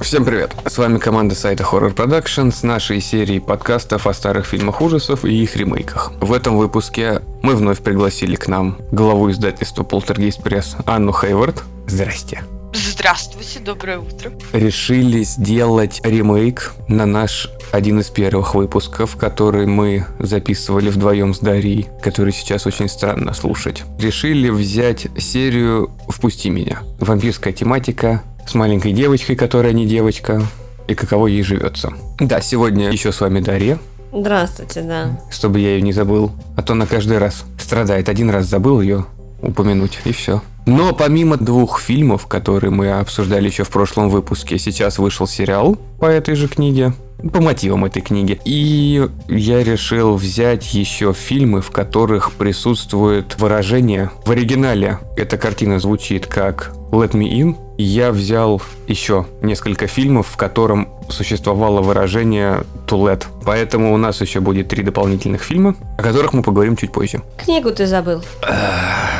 Всем привет! С вами команда сайта Horror Production с нашей серией подкастов о старых фильмах ужасов и их ремейках. В этом выпуске мы вновь пригласили к нам главу издательства Poltergeist Press Анну Хейвард. Здрасте. Здравствуйте, доброе утро. Решили сделать ремейк на наш один из первых выпусков, который мы записывали вдвоем с Дарьей, который сейчас очень странно слушать. Решили взять серию «Впусти меня». Вампирская тематика с маленькой девочкой, которая не девочка, и каково ей живется. Да, сегодня еще с вами Дарья, Здравствуйте, да. чтобы я ее не забыл, а то на каждый раз страдает. Один раз забыл ее упомянуть, и все. Но помимо двух фильмов, которые мы обсуждали еще в прошлом выпуске, сейчас вышел сериал по этой же книге, по мотивам этой книги. И я решил взять еще фильмы, в которых присутствует выражение в оригинале. Эта картина звучит как Let Me In. Я взял еще несколько фильмов, в котором существовало выражение to let. Поэтому у нас еще будет три дополнительных фильма, о которых мы поговорим чуть позже. Книгу ты забыл.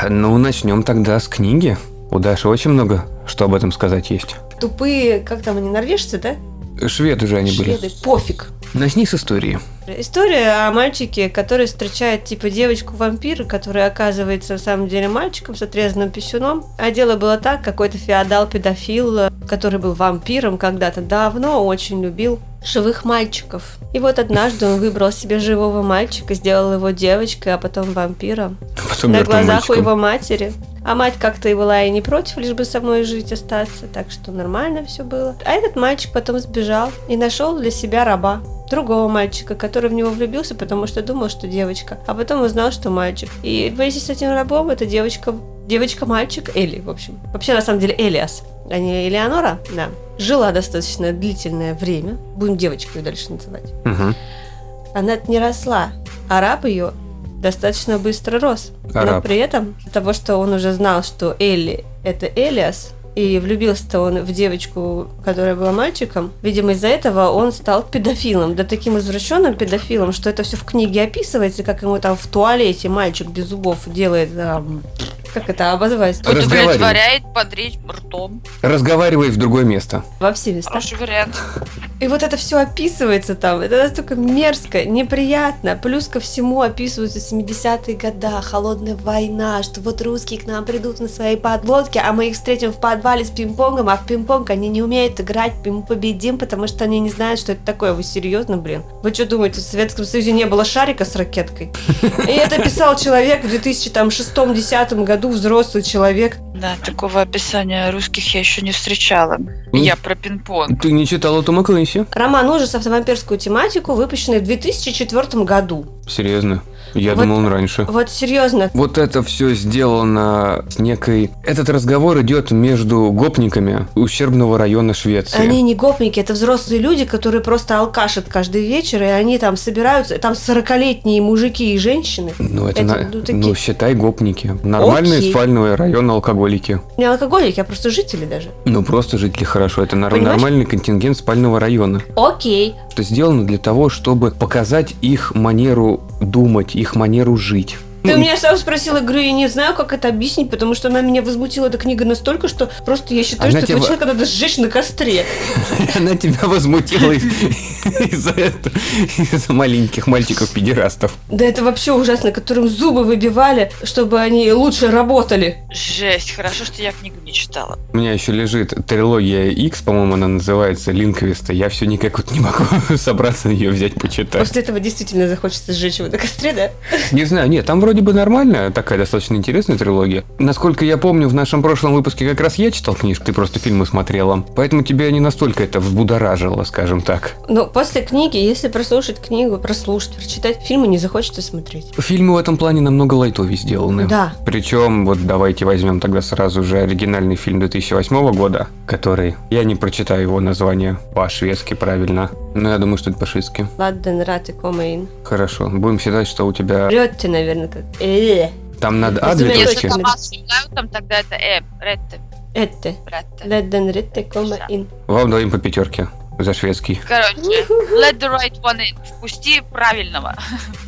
Ну, начнем тогда с книги. У Даши очень много, что об этом сказать есть. Тупые, как там они, норвежцы, да? Шведы же они были. Шведы. Пофиг. Начни с истории. История о мальчике, который встречает типа девочку-вампира, которая оказывается на самом деле мальчиком с отрезанным писюном. А дело было так, какой-то феодал-педофил, который был вампиром когда-то давно, очень любил живых мальчиков. И вот однажды он выбрал себе живого мальчика, сделал его девочкой, а потом вампиром. Потом на глазах мальчиком. у его матери. А мать как-то и была и не против, лишь бы со мной жить остаться, так что нормально все было. А этот мальчик потом сбежал и нашел для себя раба другого мальчика, который в него влюбился, потому что думал, что девочка, а потом узнал, что мальчик. И вместе с этим рабом эта девочка, девочка-мальчик Элли, в общем. Вообще, на самом деле, Элиас, а не Элеонора, да. Жила достаточно длительное время, будем девочкой дальше называть. Мгм. Она не росла, а раб ее достаточно быстро рос. Но Араб. при этом того, что он уже знал, что Элли это Элиас, и влюбился-то он в девочку, которая была мальчиком, видимо, из-за этого он стал педофилом. Да таким извращенным педофилом, что это все в книге описывается, как ему там в туалете мальчик без зубов делает... ам, как это обозвать? Удовлетворяет подречь ртом. Разговаривай в другое место. Во все места. Хороший вариант. И вот это все описывается там. Это настолько мерзко, неприятно. Плюс ко всему описываются 70-е года, холодная война, что вот русские к нам придут на своей подлодке, а мы их встретим в подвале с пинг-понгом, а в пинг-понг они не умеют играть, мы победим, потому что они не знают, что это такое. Вы серьезно, блин? Вы что думаете, в Советском Союзе не было шарика с ракеткой? И это писал человек в 2006-2010 году, взрослый человек. Да, такого описания русских я еще не встречала. Я про пинг-понг. Ты не читала Тома Клэнси? Роман ужасов на вампирскую тематику, выпущенный в 2004 году. Серьезно? Я Вот- думал, он раньше. Вот серьезно, Вот это все сделано с некой... Этот разговор идет между гопниками ущербного района Швеции. Они не гопники, это взрослые люди, которые просто алкашат каждый вечер, и они там собираются, там 40-летние мужики и женщины. Ну, это Эти, на- ну, такие- ну, считай гопники. Нормальные Окей. спального района алкоголики. Не алкоголики, а просто жители даже. Ну, просто жители хорошо. Это нар- Понимаешь? нормальный контингент спального района. Окей. Это сделано для того, чтобы показать их манеру думать, их манеру жить. Ты у меня сам спросил, я говорю, я не знаю, как это объяснить, потому что она меня возмутила, эта книга, настолько, что просто я считаю, Она что этого тебя- человека надо сжечь на костре. Она тебя возмутила из- из-за этого, из-за маленьких мальчиков-педерастов. Да это вообще ужасно, которым зубы выбивали, чтобы они лучше работали. Жесть, хорошо, что я книгу не читала. У меня еще лежит трилогия X, по-моему, она называется Линквиста. Я все никак вот не могу собраться ее взять, почитать. После этого действительно захочется сжечь его на костре, да? Не знаю, нет, там вроде бы нормальная, такая достаточно интересная трилогия. Насколько я помню, в нашем прошлом выпуске как раз я читал книжку, ты просто фильмы смотрела. Поэтому тебя не настолько это взбудоражило, скажем так. Но после книги, если прослушать книгу, прослушать, прочитать, фильмы не захочется смотреть. Фильмы в этом плане намного лайтовее сделаны. Да. Причем, вот давайте возьмем тогда сразу же оригинальный фильм 2008 года, который... Я не прочитаю его название по-шведски правильно, но я думаю, что это по-шведски. Ладден, раты, комейн. Хорошо, будем считать, что у тебя... Рётте, наверное, как. Э, Там надо А, две точки. Если там тогда это э, ретте, Этте. ретте. Ледден, ритте, комейн. Вам двоим по пятерке. за шведский. Короче, let the right one in. Впусти правильного.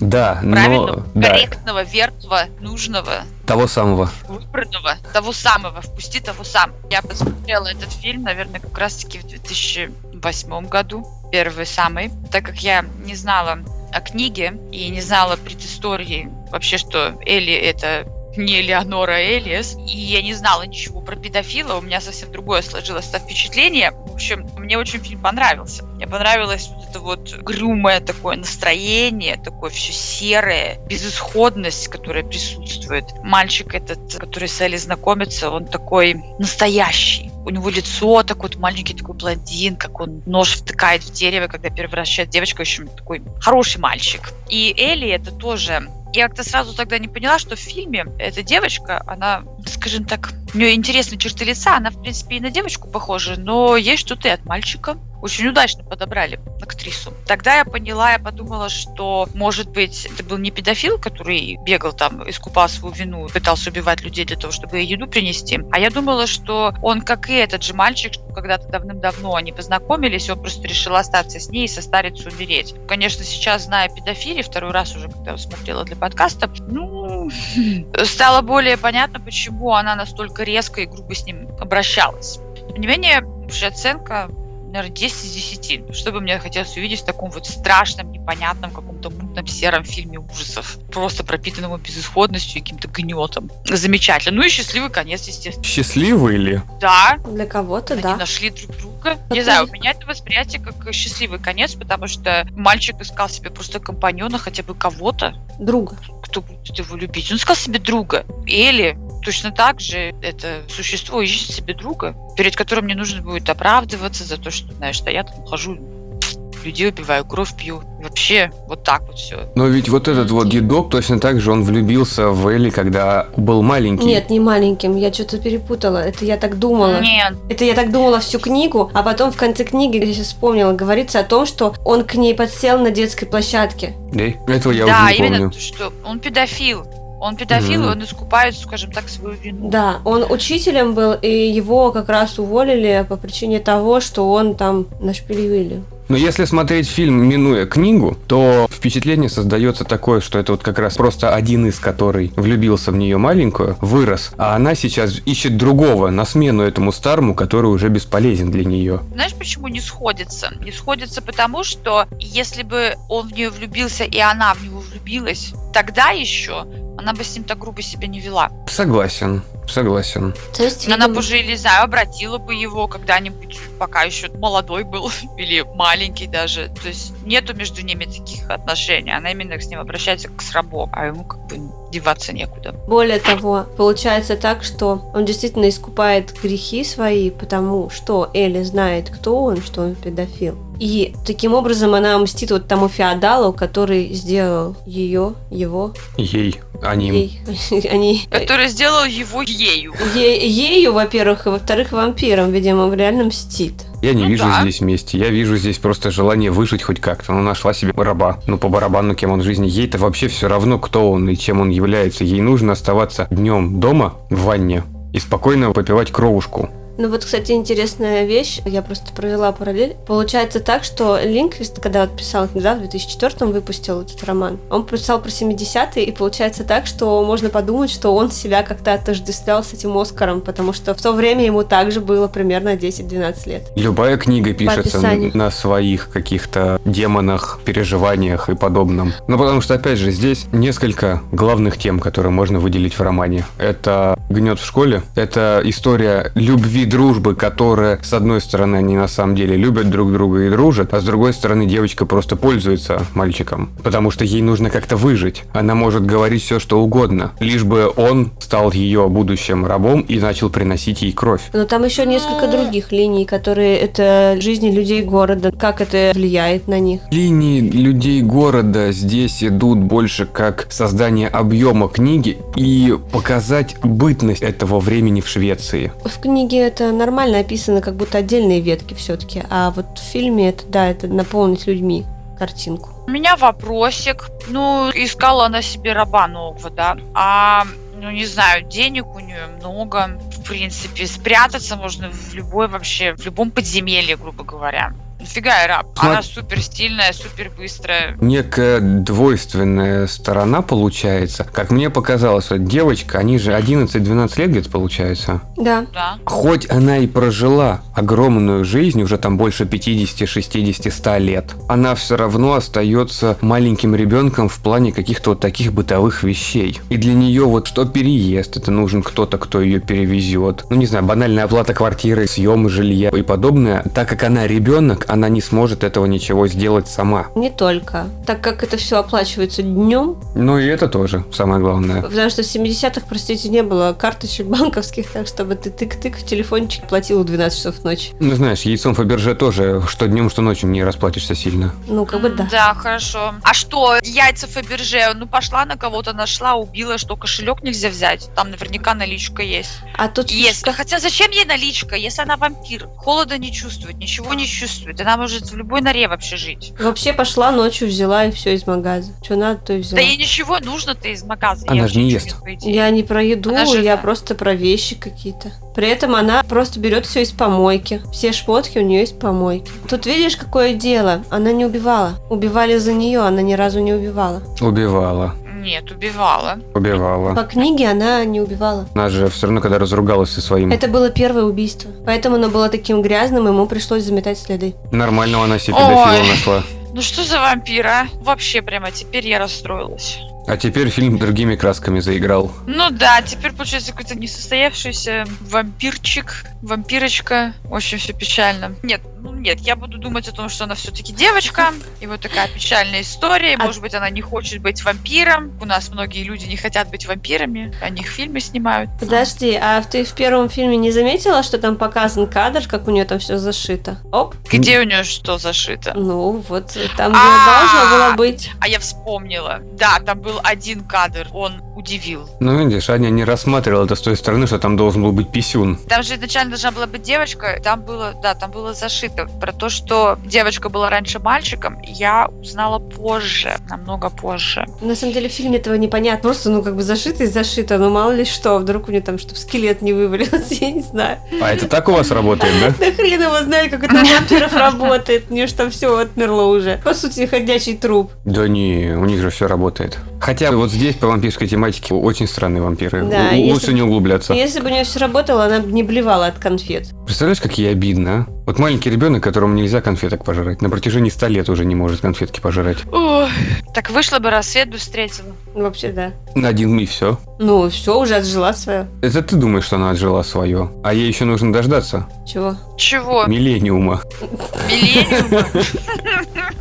Да, Правильного, но... Да, корректного, верного, нужного, того самого. выбранного, того самого. Впусти того самого. Я посмотрела этот фильм, наверное, как раз-таки в 2008 году. Первый самый. Так как я не знала о книге и не знала предыстории вообще, что Элли это не Леонора Элиас, и я не знала ничего про педофила, у меня совсем другое сложилось впечатление. В общем, мне очень фильм понравился. Мне понравилось вот это вот грюмое такое настроение, такое все серое, безысходность, которая присутствует. Мальчик этот, который с Элли знакомится, он такой настоящий. У него лицо такой вот маленький такой блондин, как он нож втыкает в дерево, когда превращает девочку, в общем, такой хороший мальчик. И Элли это тоже я как-то сразу тогда не поняла, что в фильме эта девочка, она, скажем так, у нее интересные черты лица, она, в принципе, и на девочку похожа, но есть что-то и от мальчика. Очень удачно подобрали актрису. Тогда я поняла, я подумала, что, может быть, это был не педофил, который бегал там, искупал свою вину, пытался убивать людей для того, чтобы еду принести. А я думала, что он, как и этот же мальчик, что когда-то давным-давно они познакомились, он просто решил остаться с ней и состариться умереть. Конечно, сейчас, зная педофилии, второй раз уже, когда смотрела для подкаста, ну, стало более понятно, почему она настолько резко и грубо с ним обращалась. Тем не менее, общая оценка наверное, 10 из 10. Что бы мне хотелось увидеть в таком вот страшном, непонятном, каком-то мутном сером фильме ужасов. Просто пропитанному безысходностью и каким-то гнетом. Замечательно. Ну и счастливый конец, естественно. Счастливый ли? Да, Для кого-то, они да. нашли друг друга. Ну, Не знаю, у меня это восприятие как счастливый конец, потому что мальчик искал себе просто компаньона, хотя бы кого-то, Друга. кто будет его любить. Он искал себе друга. Или точно так же это существо ищет себе друга, перед которым не нужно будет оправдываться за то, что, знаешь, что я там хожу, людей убиваю, кровь пью. Вообще, вот так вот все. Но ведь вот этот вот дедок точно так же он влюбился в Элли, когда был маленький. Нет, не маленьким, я что-то перепутала. Это я так думала. Нет, Это я так думала всю книгу, а потом в конце книги, я сейчас вспомнила, говорится о том, что он к ней подсел на детской площадке. Да? Этого я да, уже не именно помню. то, что он педофил. Он педофил, Мгм. и он искупает, скажем так, свою вину. Да, он учителем был, и его как раз уволили по причине того, что он там нашпилили. Но если смотреть фильм, минуя книгу, то впечатление создается такое, что это вот как раз просто один из, который влюбился в нее маленькую, вырос, а она сейчас ищет другого на смену этому старому, который уже бесполезен для нее. Знаешь, почему не сходится? Не сходится потому, что если бы он в нее влюбился, и она в него влюбилась, тогда еще она бы с ним так грубо себя не вела. Согласен, согласен. То есть, Она видимо, бы уже, не знаю, обратила бы его когда-нибудь, пока еще молодой был, или маленький даже. То есть нету между ними таких отношений. Она именно с ним обращается как с рабом, а ему как бы деваться некуда. более того, получается так, что он действительно искупает грехи свои, потому что Элли знает, кто он, что он педофил. И таким образом она мстит вот тому феодалу, который сделал ее, его, Ей, а ним. ей, они, Который сделал его ею. Е- ею, во-первых, и во-вторых, вампиром, видимо, реально мстит. Я не Ну вижу да. здесь мести. Я вижу здесь просто желание выжить хоть как-то. Ну, нашла себе раба. Ну, по барабану, кем он в жизни. Ей-то вообще все равно, кто он и чем он является. Ей нужно оставаться днем дома в ванне и спокойно попивать кровушку. Ну вот, кстати, интересная вещь, я просто провела параллель. Получается так, что Линквист, когда вот писал, да, в 2004 выпустил этот роман, он писал про 70-е, и получается так, что можно подумать, что он себя как-то отождествлял с этим Оскаром, потому что в то время ему также было примерно 10-12 лет. Любая книга пишется на своих каких-то демонах, переживаниях и подобном. Ну, потому что, опять же, здесь несколько главных тем, которые можно выделить в романе. Это гнет в школе, это история любви, дружбы, которая, с одной стороны, они на самом деле любят друг друга и дружат, а с другой стороны, девочка просто пользуется мальчиком, потому что ей нужно как-то выжить. Она может говорить все, что угодно, лишь бы он стал ее будущим рабом и начал приносить ей кровь. Но там еще несколько других линий, которые это жизни людей города, как это влияет на них. Линии людей города здесь идут больше как создание объема книги и показать бытность этого времени в Швеции. В книге это нормально описано, как будто отдельные ветки все-таки, а вот в фильме это, да, это наполнить людьми картинку. У меня вопросик. Ну, искала она себе раба нового, да. А, ну, не знаю, денег у нее много. В принципе, спрятаться можно в любой вообще, в любом подземелье, грубо говоря. Нафига я раб? Сма- Она супер стильная, супер быстрая. Некая двойственная сторона получается. Как мне показалось, вот девочка, они же 11-12 лет где-то получается. Да. Да. Хоть она и прожила огромную жизнь, уже там больше 50, 60, 100 лет, она все равно остается маленьким ребенком в плане каких-то вот таких бытовых вещей. И для нее вот что переезд, это нужен кто-то, кто ее перевезет. Ну не знаю, банальная оплата квартиры, съем жилья и подобное. Так как она ребенок, она не сможет этого ничего сделать сама. Не только. Так как это все оплачивается днем, Ну и это тоже самое главное. потому что в 70-х, простите, не было карточек банковских, так чтобы ты тык-тык в телефончик платил в 12 часов ночи. Ну знаешь, яйцом Фаберже тоже, что днем, что ночью не расплатишься сильно. Ну, как бы да. Да, хорошо. А что, яйца Фаберже? Ну, пошла на кого-то, нашла, убила, что кошелек нельзя взять. Там наверняка наличка есть. А тут Если, хотя зачем ей наличка, если она вампир? Холода не чувствует, ничего не чувствует. Она может в любой норе вообще жить. Вообще пошла ночью, взяла и все из магаза. Что надо, то и взяла. Да ей ничего нужно-то из магаза. Она Я же не ест. Я не про еду, Она же я да. просто про вещи какие-то. При этом она просто берет все из помойки. Все шмотки у нее из помойки. Тут видишь, какое дело? Она не убивала. Убивали за нее, она ни разу не убивала. Убивала. Нет, убивала. Убивала. По книге она не убивала. Она же все равно, когда разругалась со своим, Это было первое убийство. Поэтому оно было таким грязным, ему пришлось заметать следы. нормального она себе педофила нашла. Ну что за вампир, а? Вообще прямо теперь я расстроилась. А теперь фильм другими красками заиграл. Ну да, теперь получается какой-то несостоявшийся вампирчик, вампирочка. Очень все печально. Нет, ну нет, я буду думать о том, что она все-таки девочка. И вот такая печальная история. А- Может быть, она не хочет быть вампиром. У нас многие люди не хотят быть вампирами. О них фильмы снимают. Подожди, а ты в первом фильме не заметила, что там показан кадр, как у нее там все зашито? Оп, Где у нее что зашито? ну вот там А. должно было быть. А я вспомнила. Да, там был один кадр. Он удивил. Ну, видишь, Аня не рассматривала это с той стороны, что там должен был быть писюн. Там же изначально должна была быть девочка, там было, да, там было зашито. Про то, что девочка была раньше мальчиком, я узнала позже, намного позже. На самом деле в фильме этого непонятно. Просто, ну, как бы зашито и зашито. Ну, мало ли что. Вдруг у нее там, чтобы скелет не вывалился, я не знаю. А это так у вас работает, да? Да хрен его знает, как это у вампиров работает. У нее ж там все отмерло уже. По сути, ходячий труп. Да не, у них же все работает. Хотя вот здесь по вампирской тематике очень странные вампиры. Да, Л- если Лучше не углубляться. Если бы у нее все работало, она бы не блевала от конфет. Представляешь, как ей обидно, а? Вот маленький ребенок, которому нельзя конфеток пожрать, на протяжении 100 лет уже не может конфетки пожрать. Ой, так вышло бы, рассвет бы встретила. Ну, Вообще, да. На один и все. Ну, все, уже отжила свое. Это ты думаешь, что она отжила свое. А ей еще нужно дождаться Чего? Чего? миллениума. Миллениум?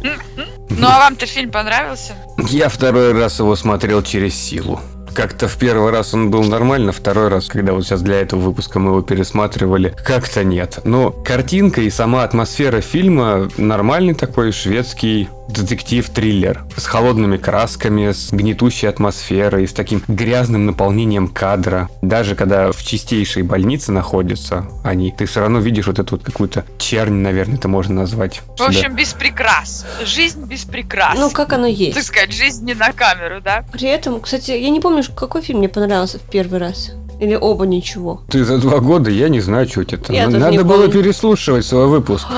Ну а вам-то фильм понравился? Я второй раз его смотрел через силу. Как-то в первый раз он был нормально, второй раз, когда вот сейчас для этого выпуска мы его пересматривали, как-то нет. Но картинка и сама атмосфера фильма нормальный такой шведский детектив-триллер. С холодными красками, с гнетущей атмосферой, с таким грязным наполнением кадра. Даже когда в чистейшей больнице находятся они, ты все равно видишь вот эту вот какую-то чернь, наверное, это можно назвать. В общем, без прикрас. Жизнь без прикрас. Ну, как оно Так есть. сказать, жизнь не на камеру, да? При этом, кстати, я не помню, какой фильм мне понравился в первый раз. Или оба ничего. Ты за два года, я не знаю, что это. Я Ну, тоже Надо было переслушивать свой выпуск.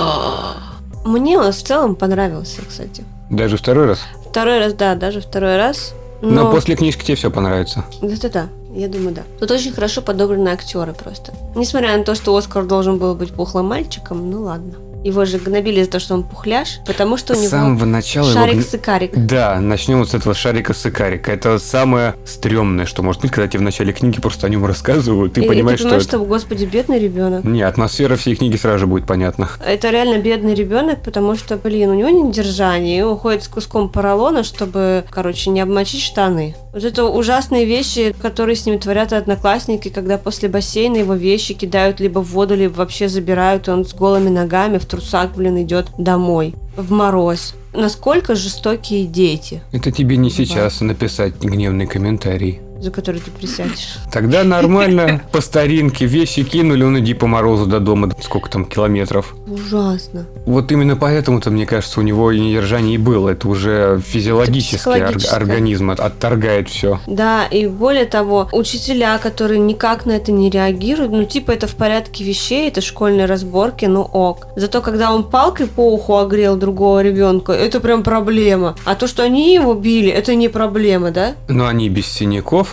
Мне он в целом понравился, кстати. Даже второй раз. Второй раз, да, даже второй раз. Но, Но, после книжки тебе все понравится. Это да, я думаю, да. Тут очень хорошо подобраны актеры просто. Несмотря на то, что Оскар должен был быть пухлым мальчиком, ну ладно. Его же гнобили за то, что он пухляш, потому что у С него самого начала его шарик гн- сыкарик. Да, начнем вот с этого шарика сыкарика. Это самое стрёмное, что может быть, когда тебе в начале книги просто о нем рассказывают, ты И- и понимаешь, ты понимаешь, что... что, господи, бедный ребенок. Не, атмосфера всей книги сразу же будет понятна. Это реально бедный ребенок, потому что, блин, у него нет держания, и он ходит с куском поролона, чтобы, короче, не обмочить штаны. Вот это ужасные вещи, которые с ним творят одноклассники, когда после бассейна его вещи кидают либо в воду, либо вообще забирают, и он с голыми ногами в трусах, блин, идет домой в мороз. Насколько жестокие дети. Это тебе не сейчас написать гневный комментарий. За который ты присядешь. Тогда нормально, по старинке, вещи кинули, он иди по морозу до дома, сколько там километров. Ужасно. Вот именно поэтому-то, мне кажется, у него и недержание и было. Это уже физиологически Это организм от- отторгает все. Да, и более того, учителя, которые никак на это не реагируют, ну, типа, это в порядке вещей, это школьные разборки, ну ок. Зато, когда он палкой по уху огрел другого ребенка, это прям проблема. А то, что они его били, это не проблема, да? Но они без синяков.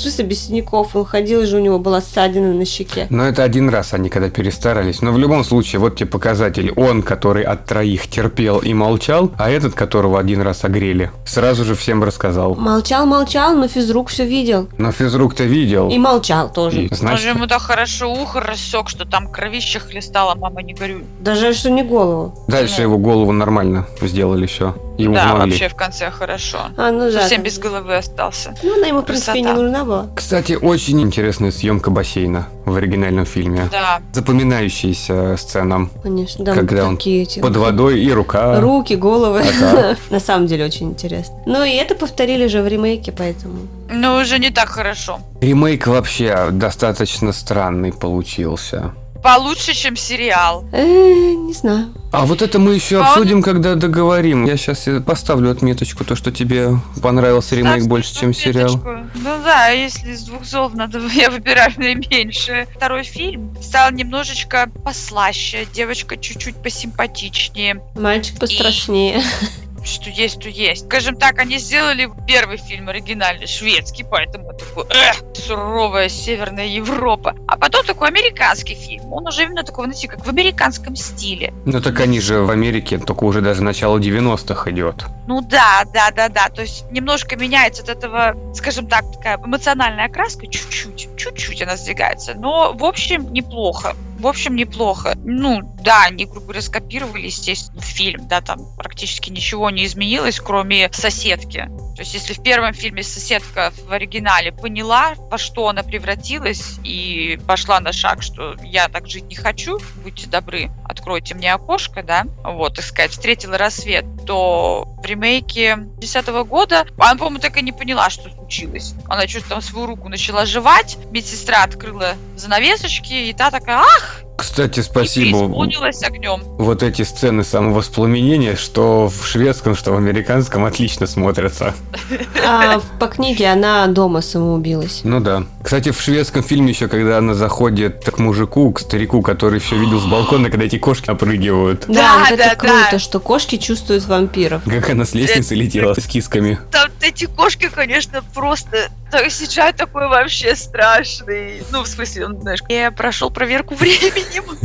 Смысле, без синяков, он ходил, и же у него была ссадина на щеке. Но это один раз они когда перестарались. Но в любом случае, вот тебе показатель. Он, который от троих терпел и молчал, а этот, которого один раз огрели, сразу же всем рассказал. Молчал, молчал, но физрук все видел. Но физрук-то видел. И молчал тоже. И, значит, же ему так хорошо ухо рассек, что там кровище хлестало, мама не горюй. Даже что не голову. дальше его голову нормально сделали все. И да, умогли. вообще в конце хорошо. А, ну да. Совсем там- без головы остался. Ну, она ему, в принципе, не нужна была. Кстати, очень интересная съемка бассейна в оригинальном фильме. Да. Запоминающаяся сцена. Конечно, да. Когда он такие эти... Под водой и рука. Руки, головы. Ага. На самом деле очень интересно. Ну и это повторили же в ремейке, поэтому. Но уже не так хорошо. Ремейк вообще достаточно странный получился. Получше, чем сериал. Э, не знаю. А вот это мы еще А он- обсудим, когда договорим. Я сейчас поставлю отметочку, то, что тебе понравился ремейк Ставьте больше, чем сериал. Ну да, если из двух зол надо, я выбираю наименьшее. Второй фильм стал немножечко послаще, девочка чуть-чуть посимпатичнее. Мальчик пострашнее. Что есть, то есть. Скажем так, они сделали первый фильм оригинальный, шведский, поэтому такой, эх, суровая Северная Европа. А потом такой американский фильм. Он уже именно такой, знаете, как в американском стиле. Ну так они же в Америке, только уже даже начало 90-х идет. Ну да, да, да, да. То есть немножко меняется от этого, скажем так, такая эмоциональная окраска, чуть-чуть, чуть-чуть она сдвигается. Но в общем неплохо. В общем, неплохо. Ну, да, они, грубо говоря, скопировали, естественно, фильм, да, там практически ничего не изменилось, кроме соседки. То есть, если в первом фильме соседка в оригинале поняла, во что она превратилась, и пошла на шаг, что я так жить не хочу, будьте добры, откройте мне окошко, да, вот, так сказать, встретила рассвет, то в ремейке 2010 года она, по-моему, так и не поняла, что случилось. Она что-то там свою руку начала жевать, медсестра открыла занавесочки, и та такая, ах, Кстати, и спасибо. огнем. Вот эти сцены самовоспламенения, что в шведском, что в американском, отлично смотрятся. А по книге она дома самоубилась. Ну да. Кстати, в шведском фильме еще, когда она заходит к мужику, к старику, который все видел с балкона, когда эти кошки опрыгивают. Да, Да, вот это да, круто, да. что кошки чувствуют вампиров. Как она с лестницы летела с кисками. Там эти кошки, конечно, просто так, CGI такой вообще страшный. Ну, в смысле, он, знаешь, я прошел проверку временем.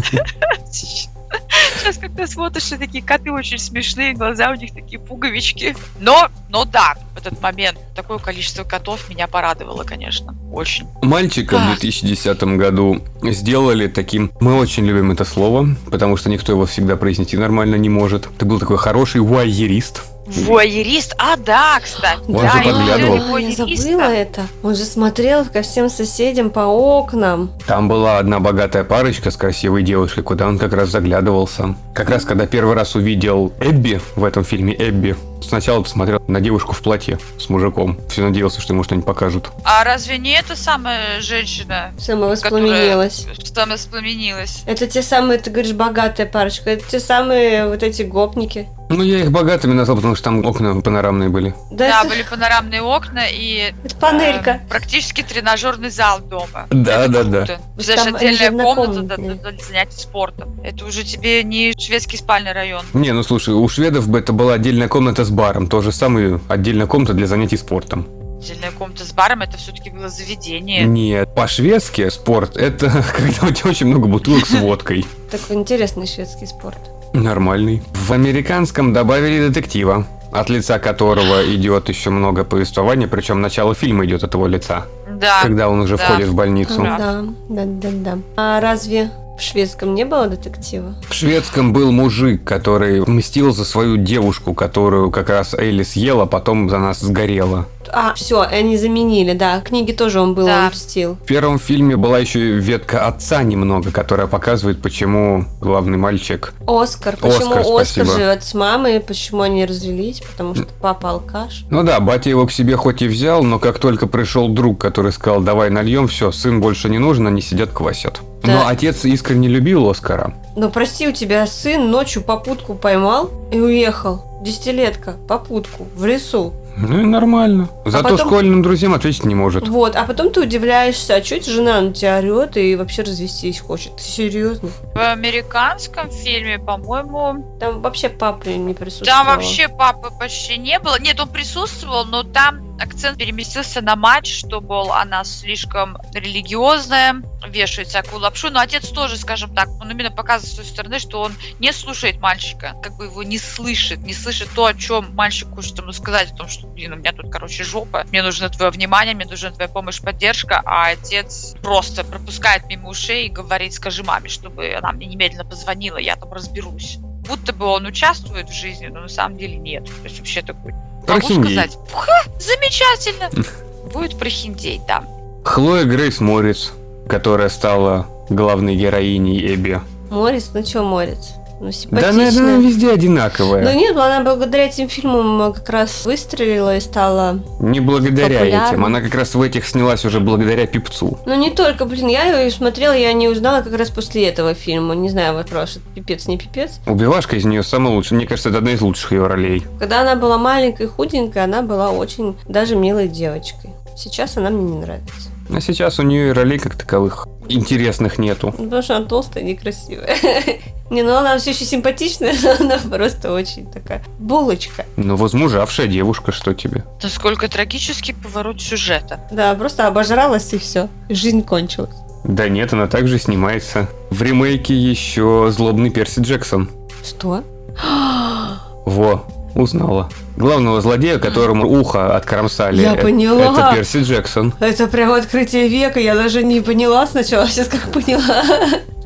Сейчас когда смотришь, и такие коты очень смешные, глаза у них такие пуговички. Но, но да, в этот момент такое количество котов меня порадовало, конечно. Очень. Мальчика в Ах. 2010 году сделали таким... Мы очень любим это слово, потому что никто его всегда произнести нормально не может. Ты был такой хороший вуайерист. Вуайерист? А, да, кстати. Он да, же подглядывал. я забыла это. Он же смотрел ко всем соседям по окнам. Там была одна богатая парочка с красивой девушкой, куда он как раз заглядывался. Как раз когда первый раз увидел Эбби в этом фильме Эбби, сначала посмотрел на девушку в платье с мужиком. Все надеялся, что ему что-нибудь покажут. А разве не эта самая женщина, Самовоспламенилась. что воспламенилась? Это те самые, ты говоришь, богатая парочка. Это те самые вот эти гопники. Ну, я их богатыми назвал, потому что там окна панорамные были. Да, Да, это, были панорамные окна и это панелька. э, практически тренажерный зал дома. Да, Это да, круто. да. Знаешь, Там отдельная комната однокомнатные. для, для занятий спортом. Это уже тебе не шведский спальный район. Не, ну слушай, у шведов бы это была отдельная комната с баром. То же самое отдельная комната для занятий спортом. Отдельная комната с баром это все-таки было заведение. Нет, по-шведски спорт это когда у тебя очень много бутылок с водкой. Такой интересный шведский спорт. Нормальный. В американском добавили детектива, от лица которого идет еще много повествования, причем начало фильма идет от его лица, Да. когда он уже да. входит в больницу. Да, да, да, да. А разве В шведском не было детектива? В шведском был мужик, который мстил за свою девушку, которую как раз Элли съела, потом за нас сгорела. А, все, они заменили, да. Книги тоже он был, Да. он мстил. В первом фильме была еще и ветка отца немного, которая показывает, почему главный мальчик... Оскар. Почему Оскар, Оскар, спасибо. живет с мамой, почему они развелись? Потому что папа алкаш. Ну да, батя его к себе хоть и взял, но как только пришел друг, который сказал, давай нальем, все, сын больше не нужен, они сидят квасят. Да. Но отец искренне любил Оскара. Но прости, у тебя сын ночью попутку поймал и уехал. Десятилетка, попутку, в лесу. Ну и нормально. Зато потом- школьным друзьям ответить не может. Вот, а потом ты удивляешься, а что это жена на тебя орет и вообще развестись хочет? Ты серьезно? В американском фильме, по-моему, Там вообще папы не присутствовал. там вообще папы почти не было. Нет, он присутствовал, но там акцент переместился на мать, что, мол, она слишком религиозная, вешает всякую лапшу. Но отец тоже, скажем так, он именно показывает с той стороны, что он не слушает мальчика, как бы его не слышит, не слышит то, о чем мальчик хочет ему сказать, о том, что, блин, у меня тут, короче, жопа, мне нужно твое внимание, мне нужна твоя помощь, поддержка, а отец просто пропускает мимо ушей и говорит, скажи маме, чтобы она мне немедленно позвонила, я там разберусь. Будто бы он участвует в жизни, но на самом деле нет. То есть вообще такой, могу Прохиндей. сказать, ха, замечательно. Будет прохиндей, да. Хлоя Грейс Морец, которая стала главной героиней Эбби. Морец, ну что Морец? Ну, Да, симпатичная. наверное, везде одинаковая. Ну нет, она благодаря этим фильмам как раз выстрелила и стала... Не благодаря Популярна. этим. Она как раз в этих снялась уже благодаря пипцу. Ну не только, блин, я ее смотрела, я не узнала как раз после этого фильма. Не знаю, вопрос, это пипец, не пипец. Убивашка из нее самая лучшая. Мне кажется, это одна из лучших ее ролей. Когда она была маленькой, худенькая, она была очень даже милой девочкой. Сейчас она мне не нравится. А сейчас у нее и ролей как таковых интересных нету. Ну, Потому что она толстая и некрасивая. Не, ну она все еще симпатичная, но она просто очень такая булочка. Ну, возмужавшая девушка, что тебе? Насколько трагический поворот сюжета. Да, просто обожралась и все. Жизнь кончилась. Да нет, она также снимается. В ремейке еще злобный Перси Джексон. Что? Во, узнала. Главного злодея, которому ухо откромсали. Я э- поняла. Это Перси Джексон. Это прям открытие века, я даже не поняла сначала, сейчас как поняла.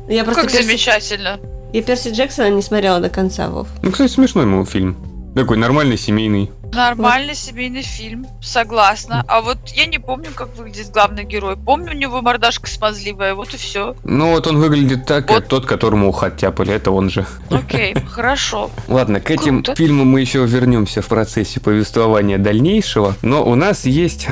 Я просто как Перси... замечательно. Я Перси Джексона не смотрела до конца, Вов. Ну, кстати, смешной ему фильм. Такой нормальный, семейный. Нормальный семейный фильм, согласна. А вот я не помню, как выглядит главный герой. Помню, у него мордашка смазливая, вот и все. Ну, вот он выглядит так, как Вот. тот, которому ухо оттяпали. Это он же. Окей, хорошо. Ладно, к этим Круто. фильмам мы еще вернемся в процессе повествования дальнейшего. Но у нас есть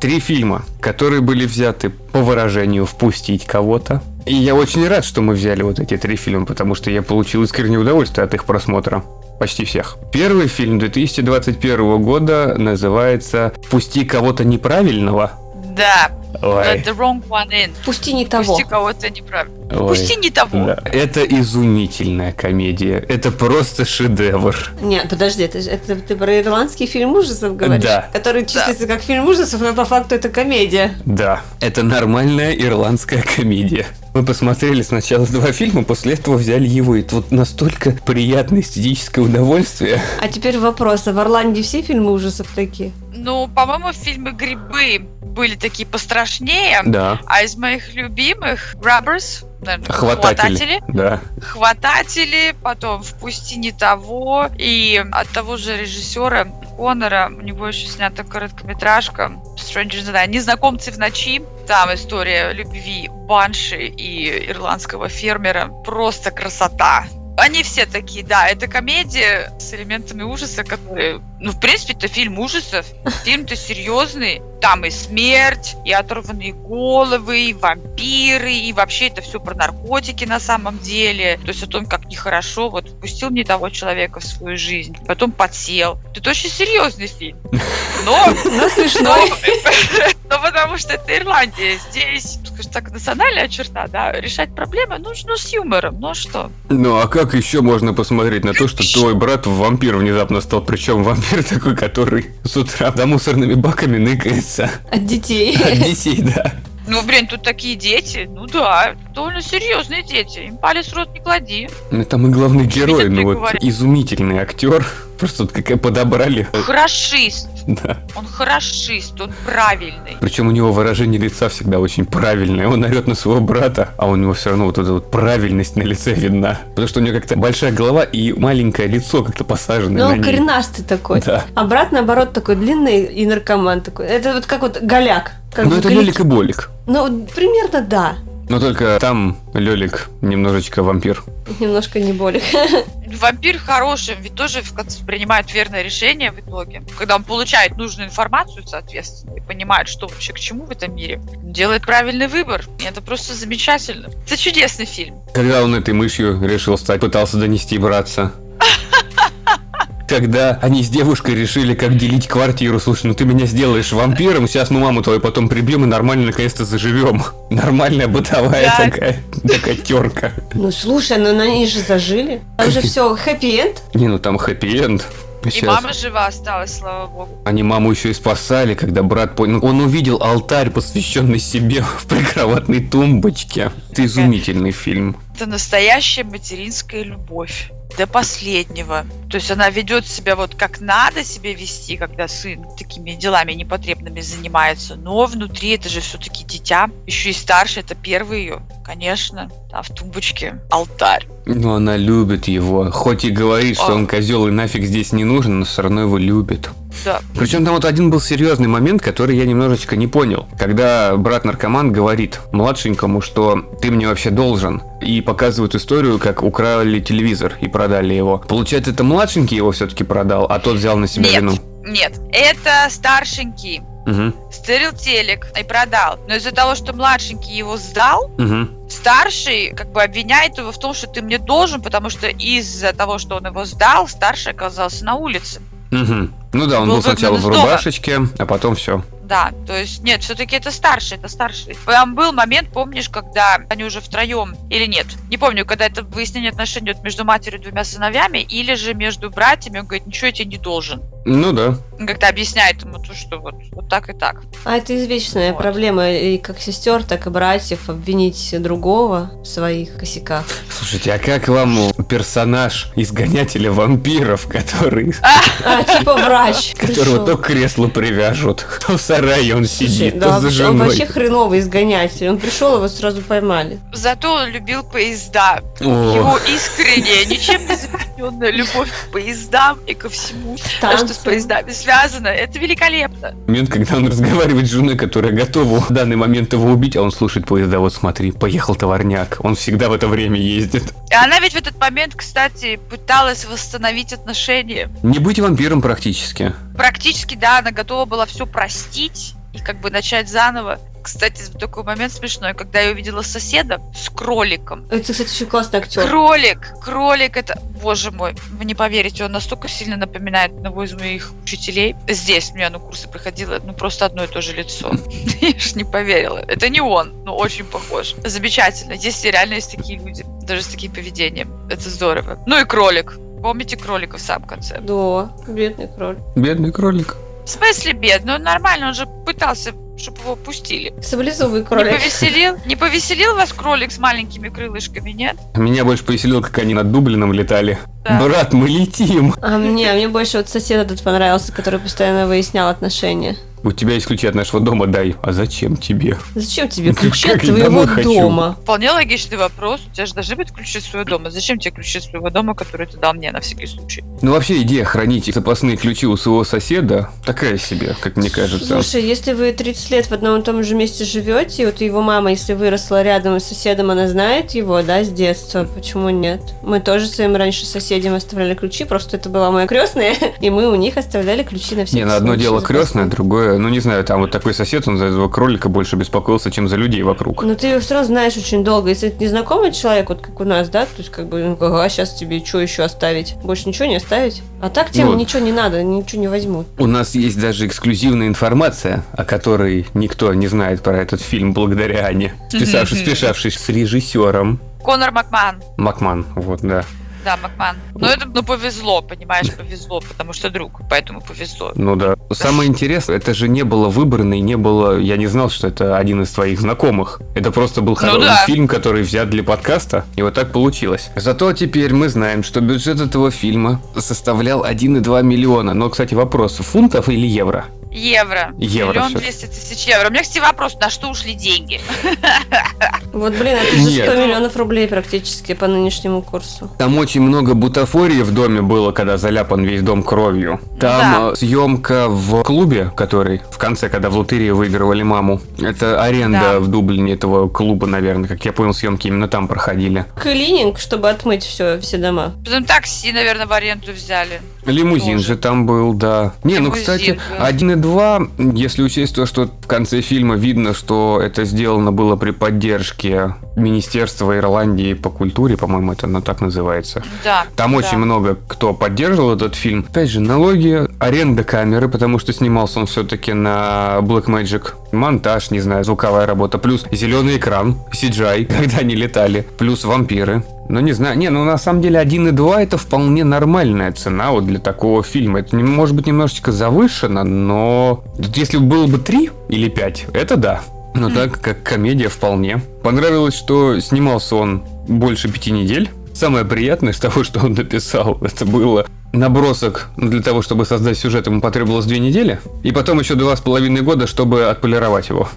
три фильма, которые были взяты по выражению «впустить кого-то». И я очень рад, что мы взяли вот эти три фильма, потому что я получил искреннее удовольствие от их просмотра. Почти всех. Первый фильм 2021 года называется «Впусти кого-то неправильного». Да, Ой, let the wrong one in. Пусти не того. Пусти кого-то неправильно. ой. Пусти не того. Да. Это изумительная комедия. Это просто шедевр. Нет, подожди, это, это ты про ирландский фильм ужасов говоришь? Да. Который числится как фильм ужасов, но по факту это комедия. Да, это нормальная ирландская комедия. Мы посмотрели сначала два фильма, после этого взяли его. И это вот настолько приятное эстетическое удовольствие. А теперь вопрос, а в Ирландии все фильмы ужасов такие? Ну, по-моему, фильмы «Грибы» были такие пострашнее. Да. А из моих любимых «Grabbers», наверное, Хвататели. Да. «Хвататели», потом «Впусти не того». И от того же режиссера Коннора, у него еще снята короткометражка «Strangers in the Night», «Незнакомцы в ночи». Там история любви Банши и ирландского фермера. Просто красота. Они все такие, да, это комедия с элементами ужаса, которые... Ну, в принципе, это фильм ужасов. Фильм-то серьезный. Там и смерть, и оторванные головы, и вампиры, и вообще это все про наркотики на самом деле. То есть о том, как нехорошо, вот впустил не того человека в свою жизнь, потом подсел. Это очень серьезный фильм. Но Ну, смешной. но потому что это Ирландия. Здесь, скажем так, национальная черта, да, решать проблемы нужно с юмором. Ну что? Ну а как еще можно посмотреть на то, что твой брат в вампир внезапно стал? Причем вампир такой, который с утра за мусорными баками ныкается. От детей. От детей, да. Ну, блин, тут такие дети. Ну да, довольно серьезные дети. Им палец в рот не клади. Ну, там и главный герой, ну вот говорят. изумительный актер. Просто вот как подобрали. Хорошист. Да. Он хорошист, он правильный. Причем у него выражение лица всегда очень правильное. Он орет на своего брата, а у него все равно вот эта вот правильность на лице видна. Потому что у него как-то большая голова и маленькое лицо как-то посаженное Ну, он ней. коренастый такой. Да. А брат, наоборот, такой длинный и наркоман такой. Это вот как вот голяк. Как Ну это. Лелик и Болик. Ну, примерно да. Но только там Лелик немножечко вампир. Немножко не болик. Вампир хороший, ведь тоже в конце принимает верное решение в итоге. Когда он получает нужную информацию, соответственно, и понимает, что вообще к чему в этом мире, делает правильный выбор. И это просто замечательно. Это чудесный фильм. Когда он этой мышью решил стать, пытался донести братца. Когда они с девушкой решили, как делить квартиру. Слушай, ну ты меня сделаешь вампиром, сейчас мы маму твою потом прибьем и нормально наконец-то заживем. Нормальная бытовая Да. такая, такая терка. Ну, слушай, ну они же зажили. Там же все хэппи-энд. Не, ну там хэппи-энд. И Сейчас. мама жива осталась, слава богу. Они маму еще и спасали, когда брат понял. Он увидел алтарь, посвященный себе в прикроватной тумбочке. Это изумительный фильм. Это настоящая материнская любовь. До последнего. То есть она ведет себя вот как надо себе вести, когда сын такими делами непотребными занимается. Но внутри это же все-таки дитя. Еще и старше, это первый ее. Конечно. Там в тумбочке алтарь. Но она любит его. Хоть и говорит, что А. он козел и нафиг здесь не нужен, но все равно его любит. Да. Причем там вот один был серьезный момент, который я немножечко не понял. Когда брат-наркоман говорит младшенькому, что ты мне вообще должен, и показывают историю, как украли телевизор и продали его. Получается, это младшенький его все-таки продал, а тот взял на себя Нет. вину. Нет, это старшенький. Угу, Стырил телек и продал. Но из-за того, что младшенький его сдал, угу. старший как бы обвиняет его в том, что ты мне должен, потому что из-за того, что он его сдал, старший оказался на улице. Угу. Ну да, он Был был сначала в дома. рубашечке, а потом все. Да, то есть нет, все-таки это старший, это старший. Там был момент, помнишь, когда они уже втроем или нет? Не помню, когда это выяснение отношений вот между матерью и двумя сыновьями, или же между братьями, он говорит, ничего я тебе не должен. Ну да. Он как-то объясняет ему то, что вот, вот так и так. А это извечная Вот. проблема и как сестер, так и братьев обвинить другого в своих косяках. Слушайте, а как вам персонаж изгонятеля вампиров, который, А, типа врач. которого то к креслу привяжут, то в сарае он сидит, да, то за вообще- он женой. вообще хреновый изгонятель. Он пришел, его сразу поймали. Зато он любил поезда. Его искренняя, ничем не замещенная любовь к поездам и ко всему, что с поездами связано. Это великолепно. момент, когда он разговаривает с женой, которая готова в данный момент его убить, а он слушает поезда, вот смотри, поехал товарняк, он всегда в это время ездит. И она ведь в этот момент, кстати, пыталась восстановить отношения. Не быть вампиром практически. Практически, да, она готова была все простить и как бы начать заново. Кстати, такой момент смешной, когда я увидела соседа с кроликом. Это, кстати, очень классный актер. Кролик, кролик, это, боже мой, вы не поверите, он настолько сильно напоминает одного из моих учителей. Здесь у меня на курсы приходило, ну, просто одно и то же лицо. Я ж не поверила. Это не он, но очень похож. Замечательно. И реально есть такие люди, даже с таким поведением. Это здорово. Ну и кролик. Помните кролика в самом конце? Да, бедный кролик. Бедный кролик. В смысле бедный? Он нормально, он же пытался, чтобы его пустили. Саблезубый Не кролик. повеселил? Не повеселил вас кролик с маленькими крылышками, нет? Меня больше повеселило, как они над Дублином летали. Да. Брат, мы летим. А мне, мне больше вот сосед этот понравился, который постоянно выяснял отношения. У тебя есть ключи от нашего дома, дай. А зачем тебе? Зачем тебе Как- ключи от твоего дома? Вполне логичный вопрос. У тебя же должны быть ключи своего дома. Зачем тебе ключи своего дома, которые ты дал мне на всякий случай? Ну вообще идея хранить запасные ключи у своего соседа такая себе, как мне кажется. Слушай, если вы 30 лет в одном и том же месте живете, и вот его мама, если выросла рядом с соседом, она знает его, да, с детства, почему нет? Мы тоже своим раньше соседям оставляли ключи, просто это была моя крестная, и мы у них оставляли ключи на всякий Не, ну одно случай дело запасные. крестное, ну не знаю, там вот такой сосед, он за этого кролика больше беспокоился, чем за людей вокруг. Но ты его все равно знаешь очень долго. Если это незнакомый человек, вот как у нас, да, то есть как бы, ну, ага, сейчас тебе что еще оставить? Больше ничего не оставить? А так тебе Вот. ничего не надо, ничего не возьмут. У нас есть даже эксклюзивная информация, о которой никто не знает про этот фильм благодаря Ане, списавшись, спешавшись с режиссером Конор Макман. Макман, вот, да. Да, Макман. Но это, ну, повезло, понимаешь, повезло, потому что друг, поэтому повезло. Ну да. Самое интересное, это же не было выбрано и не было... Я не знал, что это один из твоих знакомых. Это просто был хороший да. фильм, который взят для подкаста, и вот так получилось. Зато теперь мы знаем, что бюджет этого фильма составлял 1,2 миллиона. Но, кстати, вопрос, фунтов или евро? Евро. Евро Миллион двести тысяч евро. У меня, кстати, вопрос, на что ушли деньги? Вот, блин, это же Нет. 100 миллионов рублей практически по нынешнему курсу. Там очень много бутафории в доме было, когда заляпан весь дом кровью. Там Да. э, съемка в клубе, который в конце, когда в лотерее выигрывали маму. Это аренда Да. в Дублине этого клуба, наверное. Как я понял, съемки именно там проходили. Клининг, чтобы отмыть все, все дома. Потом такси, наверное, в аренду взяли. Лимузин Тоже. же там был, да. Не, ну, Лимузин, кстати, да. 1 и 2, если учесть то, что в конце фильма видно, что это сделано было при поддержке Министерства Ирландии по культуре, по-моему, это оно так называется. Да. Там да. очень много кто поддерживал этот фильм. Опять же, налоги, аренда камеры, потому что снимался он все-таки на Blackmagic. Монтаж, не знаю, звуковая работа. Плюс зеленый экран, CGI, когда они летали. Плюс вампиры. Ну, не знаю. Не, ну, на самом деле, 1 и 2 это вполне нормальная цена вот для такого фильма. Это, может быть, немножечко завышено, но... Если было бы 3 или 5, это да. Но так, как комедия, вполне. Понравилось, что снимался он больше пяти недель. Самое приятное из того, что он написал, это было набросок для того, чтобы создать сюжет, ему потребовалось две недели, и потом еще два с половиной года, чтобы отполировать его.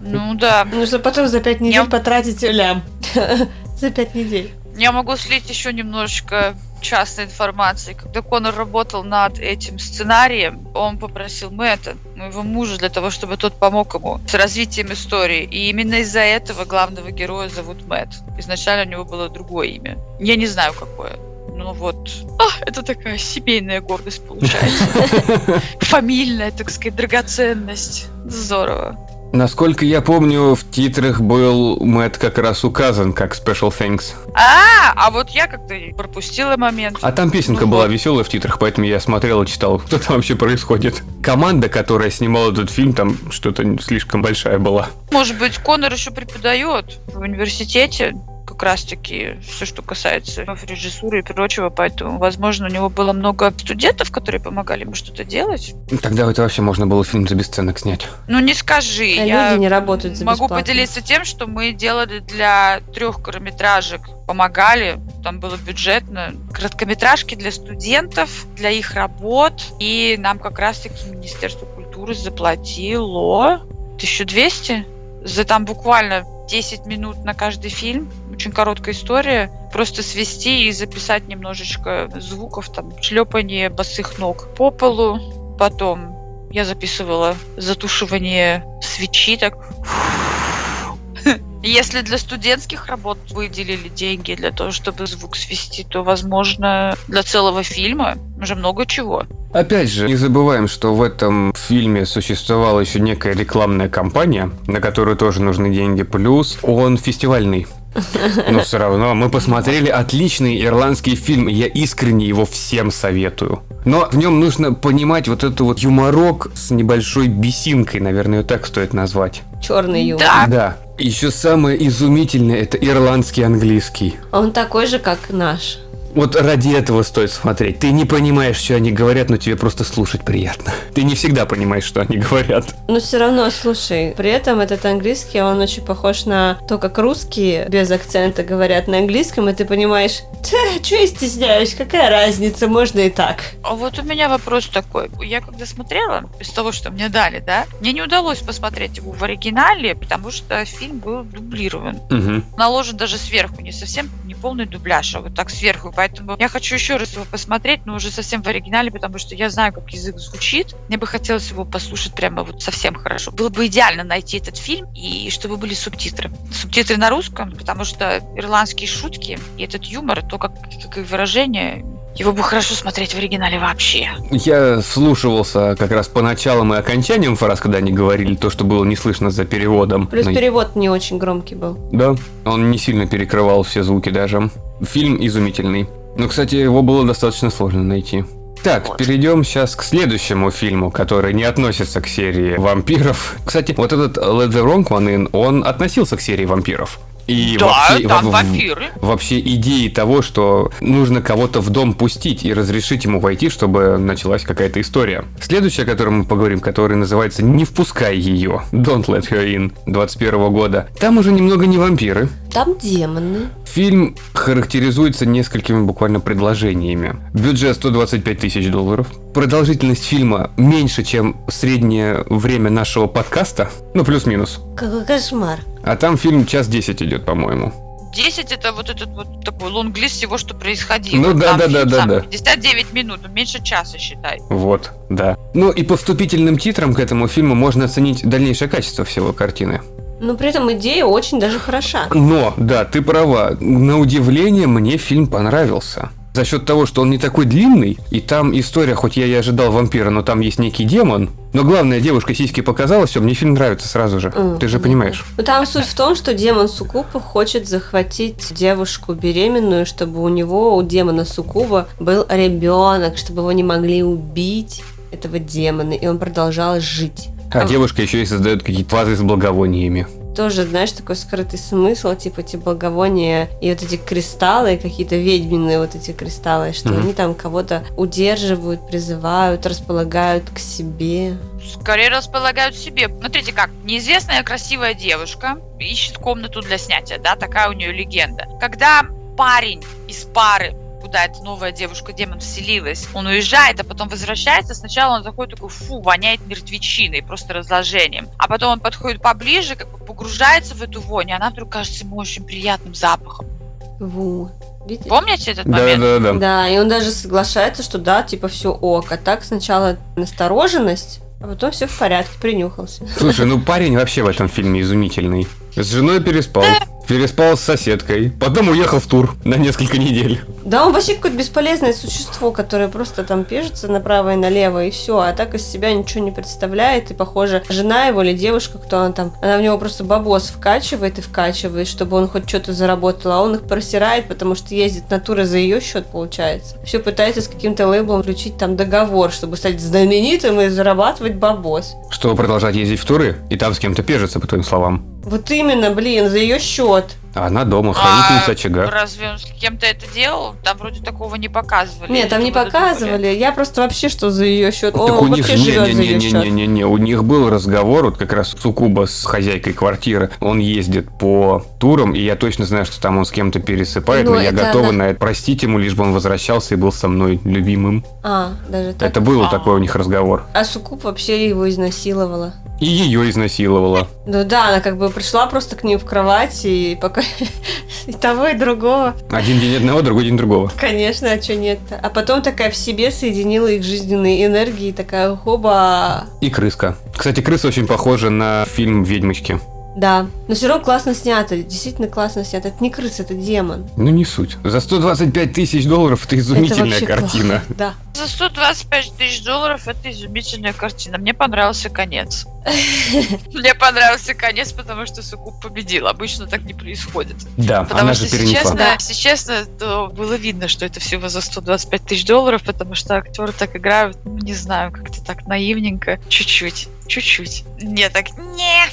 Ну да. Ну, что потом за 5 недель Я- потратить лям. За 5 недель. Я могу слить еще немножечко частной информации. Когда Конор работал над этим сценарием, он попросил Мэтта, моего мужа, для того, чтобы тот помог ему с развитием истории. И именно из-за этого главного героя зовут Мэтт. Изначально у него было другое имя. Я не знаю, какое. Ну вот. А, это такая семейная гордость получается. Фамильная, так сказать, драгоценность. Здорово. Насколько я помню, в титрах был Мэтт как раз указан как Special Thanks. А, а вот я как-то пропустила момент. А там песенка Ну была вот. веселая в титрах, поэтому я смотрел и читал, что там вообще происходит. Команда, которая снимала этот фильм, там что-то слишком большая была. Может быть, Конор еще преподает в университете как раз-таки все, что касается режиссуры и прочего, поэтому, возможно, у него было много студентов, которые помогали ему что-то делать. Тогда это вообще можно было фильм за бесценок снять. Ну, не скажи. А я люди не работают за могу бесплатно. поделиться тем, что мы делали для трех короткометражек, помогали, там было бюджетно, короткометражки для студентов, для их работ, и нам как раз-таки Министерство культуры заплатило 1200 за там буквально 10 минут на каждый фильм, очень короткая история, просто свести и записать немножечко звуков, там, шлепание босых ног по полу, потом я записывала затушивание свечи, так если для студентских работ выделили деньги для того, чтобы звук свести, то, возможно, для целого фильма уже много чего. Опять же, не забываем, что в этом фильме существовала еще некая рекламная кампания, на которую тоже нужны деньги, плюс он фестивальный. Но все равно мы посмотрели отличный ирландский фильм, и я искренне его всем советую. Но в нем нужно понимать вот эту вот юморок с небольшой бесинкой, наверное, ее так стоит назвать. Черный юмор. Да. Да. Еще самое изумительное это ирландский английский. Он такой же, как наш. Вот ради этого стоит смотреть. Ты не понимаешь, что они говорят, но тебе просто слушать приятно. Ты не всегда понимаешь, что они говорят. Но все равно, слушай, при этом этот английский, он очень похож на то, как русские без акцента говорят на английском, и ты понимаешь, что я стесняюсь, какая разница, можно и так. А вот у меня вопрос такой. Я когда смотрела, из того, что мне дали, да, мне не удалось посмотреть его в оригинале, потому что фильм был дублирован. Угу. Наложен даже сверху, не совсем не полный дубляж, а вот так сверху. Поэтому я хочу еще раз его посмотреть, но уже совсем в оригинале, потому что я знаю, как язык звучит. Мне бы хотелось его послушать прямо вот совсем хорошо. Было бы идеально найти этот фильм и чтобы были субтитры. Субтитры на русском, потому что ирландские шутки и этот юмор, то, как, как и выражение, его бы хорошо смотреть в оригинале вообще. Я вслушивался как раз по началам и окончаниям фраз, когда они говорили то, что было не слышно за переводом. Плюс Но- перевод не очень громкий был. Да, он не сильно перекрывал все звуки даже. Фильм изумительный. Но, кстати, его было достаточно сложно найти. Так, Вот. перейдем сейчас к следующему фильму, который не относится к серии вампиров. Кстати, вот этот Let the Wrong One In, он относился к серии вампиров. И да, вообще, там вампиры. вообще идеи того, что нужно кого-то в дом пустить и разрешить ему войти, чтобы началась какая-то история. Следующая, о которой мы поговорим, которая называется «Не впускай ее» Don't Let Her In 21 года. Там уже немного не вампиры. Там демоны. Фильм характеризуется несколькими буквально предложениями. Бюджет 125 тысяч долларов. Продолжительность фильма меньше, чем среднее время нашего подкаста. Ну, плюс-минус. Какой кошмар. А там фильм час 10 идет, по-моему. 10 это вот этот вот такой лонглист всего, что происходило. Ну да, Там да, да, да, сам да. 59 минут, ну, меньше часа, считай. Вот, да. Ну и по вступительным титрам к этому фильму можно оценить дальнейшее качество всего картины. Но при этом идея очень даже хороша. Но, да, ты права. На удивление, мне фильм понравился. За счет того, что он не такой длинный, и там история, хоть я и ожидал вампира, но там есть некий демон. Но главное, девушка сиськи показала, все, мне фильм нравится сразу же. М, Ты же понимаешь. Ну там суть в том, что демон Сукуба хочет захватить девушку беременную, чтобы у него, у демона Сукуба, был ребенок, чтобы его не могли убить этого демона, и он продолжал жить. А девушка еще и создает какие-то вазы с благовониями. Тоже, знаешь, такой скрытый смысл, типа эти благовония и вот эти кристаллы, какие-то ведьминые вот эти кристаллы, что Мгм. они там кого-то удерживают, призывают, располагают к себе. Скорее располагают себе. Смотрите как, неизвестная красивая девушка ищет комнату для снятия, да, такая у нее легенда. Когда парень из пары куда эта новая девушка-демон вселилась, он уезжает, а потом возвращается, сначала он заходит такой, фу, воняет мертвечиной, просто разложением. А потом он подходит поближе, как бы погружается в эту вонь, и она вдруг кажется ему очень приятным запахом. Вот. Видите? Помните этот Да, момент? да, да. Да, и он даже соглашается, что да, типа все ок. А так сначала настороженность, а потом все в порядке, принюхался. Слушай, ну парень вообще в этом фильме изумительный. С женой переспал. Переспал с соседкой. Потом уехал в тур на несколько недель. Да, он вообще какое-то бесполезное существо, которое просто там пишется направо и налево, и все, а так из себя ничего не представляет, и, похоже, жена его или девушка, кто она там, она в него просто бабос вкачивает и вкачивает, чтобы он хоть что-то заработал, а он их просирает, потому что ездит на туры за ее счет, получается. Все пытается с каким-то лейблом включить там договор, чтобы стать знаменитым и зарабатывать бабос. Чтобы продолжать ездить в туры и там с кем-то пежиться, по твоим словам. Вот именно, блин, за ее счет. А она дома, А хранительница очага. Разве он с кем-то это делал? Там вроде такого не показывали. Нет, там не думали? показывали. Я просто вообще что за ее счет. Так Он у них вообще живет за ее счет. не-не-не-не-не, у них был разговор, вот как раз Сукуба с хозяйкой квартиры. Он ездит по турам, и я точно знаю, что там он с кем-то пересыпает, Ну, но я это готова она- на это простить ему, лишь бы он возвращался и был со мной любимым. А, даже так. Это был А. такой у них разговор. А Сукуб вообще его изнасиловала. И ее изнасиловала. Ну да, она как бы пришла просто к ним в кровать и пока и того, и другого. Один день одного, другой день другого. Конечно, а что нет-то? А потом такая в себе соединила их жизненные энергии, такая хоба. И крыска. Кстати, крыса очень похожа на фильм «Ведьмочки». Да, но все равно классно снято, действительно классно снято. Это не крыса, это демон. Ну не суть. За 125 тысяч долларов это изумительная это картина. классно, Да. За 125 тысяч долларов это изумительная картина. Мне понравился конец. Мне понравился конец, потому что Сукуб победил. Обычно так не происходит. Да, Потому она что, же если честно, Да. если честно, то было видно, что это всего за 125 тысяч долларов, потому что актеры так играют, ну, не знаю, как-то так наивненько. Чуть-чуть, чуть-чуть. Не так, не.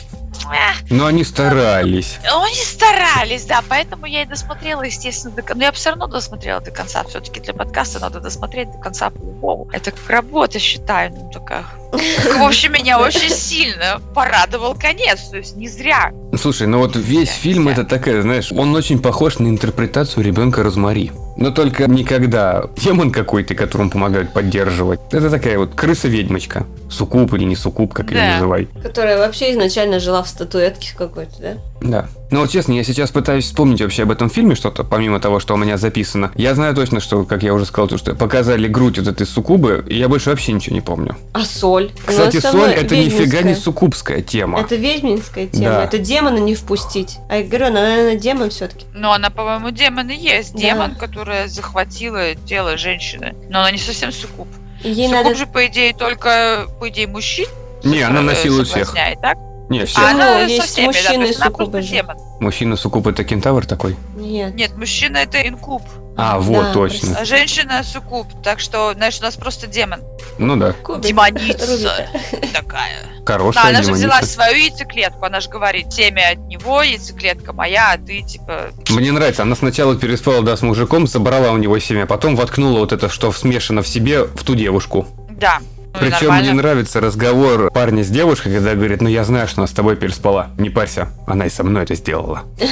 Но они старались. Ну, Они старались, да, поэтому я и досмотрела, естественно, до конца. Но я бы все равно досмотрела до конца. Все-таки для подкаста надо досмотреть до конца по-любому. Это как работа, считаю. Ну, такая. В общем, меня очень сильно порадовал конец. То есть не зря. Слушай, ну вот весь фильм это такая, знаешь, он очень похож на интерпретацию ребенка Розмари. Но только никогда демон какой-то, которому помогают поддерживать. Это такая вот крыса-ведьмочка. Суккуб или не суккуб, как ее Да. называй. Которая вообще изначально жила в статуэтке какой-то, да? Да. Ну вот честно, я сейчас пытаюсь вспомнить вообще об этом фильме что-то, помимо того, что у меня записано. Я знаю точно, что, как я уже сказал, то, что показали грудь вот этой суккубы, и я больше вообще ничего не помню. А соль? Кстати, Ну, соль это нифига не ведьминская. суккубская тема. Это ведьминская тема, Да. это демона не впустить. А я говорю, она, наверное, демон все-таки. Но она, по-моему, демон и есть. Да. Демон, которая захватила тело женщины. Но она не совсем суккуб. Ей Суккуб надо... же, по идее, только, по идее, мужчин. Не, она э, насилует всех. так? Не, все. А она Ну, есть всеми, да, мужчины она суккубы просто же. демон. Мужчина суккуб это кентавр такой? Нет. Нет, мужчина это инкуб, А, вот, Да, точно. а женщина суккуб. Так что, знаешь, у нас просто демон. Ну да. Кубик. Демоница Рубика. такая. Хорошая Да, она же демоница. взяла свою яйцеклетку. Она же говорит, семя от него, яйцеклетка моя, а ты, типа... Мне нравится, она сначала переспала, да, с мужиком, забрала у него семя, потом воткнула вот это, что смешано в себе, в ту девушку. Да. Ну Причем нормально. мне нравится разговор парня с девушкой, когда говорит, ну я знаю, что она с тобой переспала. Не парься, она и со мной это сделала.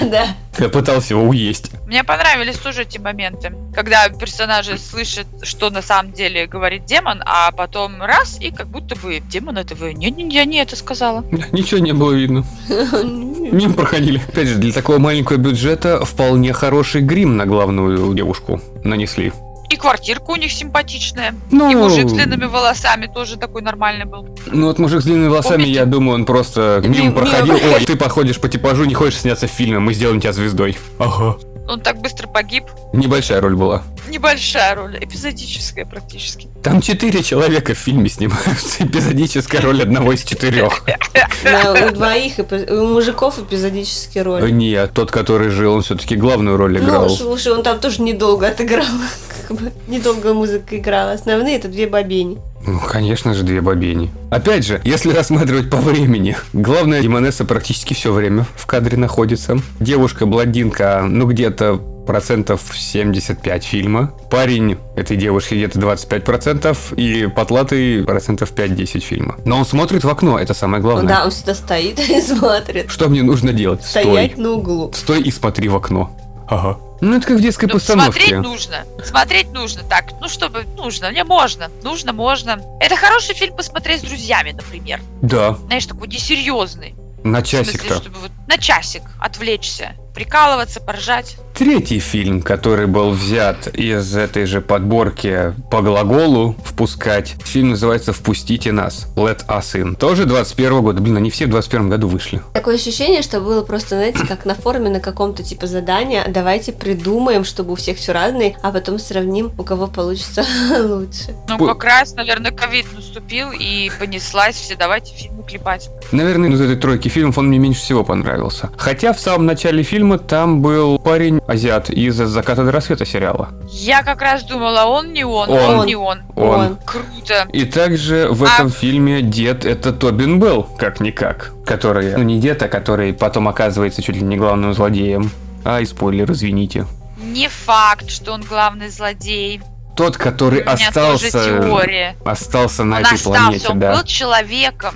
Да. Я пытался его уесть. Мне понравились тоже эти моменты, когда персонажи слышат, что на самом деле говорит демон, а потом раз, и как будто бы демон этого... Не, не, я не это сказала. Ничего не было видно. Мимо проходили. Опять же, для такого маленького бюджета вполне хороший грим на главную девушку нанесли. И квартирка у них симпатичная. Ну, И мужик с длинными волосами тоже такой нормальный был. Ну вот мужик с длинными волосами, Помните? я думаю, он просто мимо Мимо. проходил. Ой, ты походишь по типажу, не хочешь сняться в фильме, мы сделаем тебя звездой. Ага. Он так быстро погиб. Небольшая роль была. Небольшая роль, эпизодическая практически. Там четыре человека в фильме снимаются. Эпизодическая роль одного из четырех. У двоих, у мужиков эпизодические роли. Не, тот, который жил, он все-таки главную роль Ну, играл. слушай, он там тоже недолго отыграл. Как бы, недолго музыка играла. Основные это две бобени. Ну, конечно же, две бобени. Опять же, если рассматривать по времени, главная Демонесса практически все время в кадре находится. Девушка-блондинка, ну, где-то процентов 75 фильма. Парень этой девушки где-то 25%, и потлатый процентов 5-10 фильма. Но он смотрит в окно, это самое главное. Да, он всегда стоит и смотрит. Что мне нужно делать? Стой. Стоять на углу. Стой и смотри в окно. Ага. Ну, это как в детской Ну, постановке. смотреть нужно. Смотреть нужно. Так, ну чтобы нужно. Мне можно. Нужно, можно. Это хороший фильм посмотреть с друзьями, например. Да, Знаешь, такой несерьезный. на В смысле, часик-то. чтобы вот на часик отвлечься. Прикалываться, поржать. Третий фильм, который был взят из этой же подборки по глаголу «впускать». Фильм называется «Впустите нас». Let us in. Тоже 21 года. Блин, они все в 21 году вышли. Такое ощущение, что было просто, знаете, как на форуме на каком-то типа задания. Давайте придумаем, чтобы у всех все разные, а потом сравним, у кого получится лучше. Ну, как раз, наверное, ковид наступил и понеслась все. Давайте фильмы клепать. Наверное, из этой тройки фильмов он мне меньше всего понравился. Хотя в самом начале фильма там был парень азиат из «Заката до рассвета» сериала. Я как раз думала, он не он, Он. он, не он. Он. Круто. И также в А- этом фильме дед это Тобин Белл, как-никак. Который, ну не дед, а который потом оказывается чуть ли не главным злодеем. Ай, спойлер, извините. Не факт, что он главный злодей. Тот, который У меня остался, тоже теория. остался на он этой остался, планете, он да. был человеком.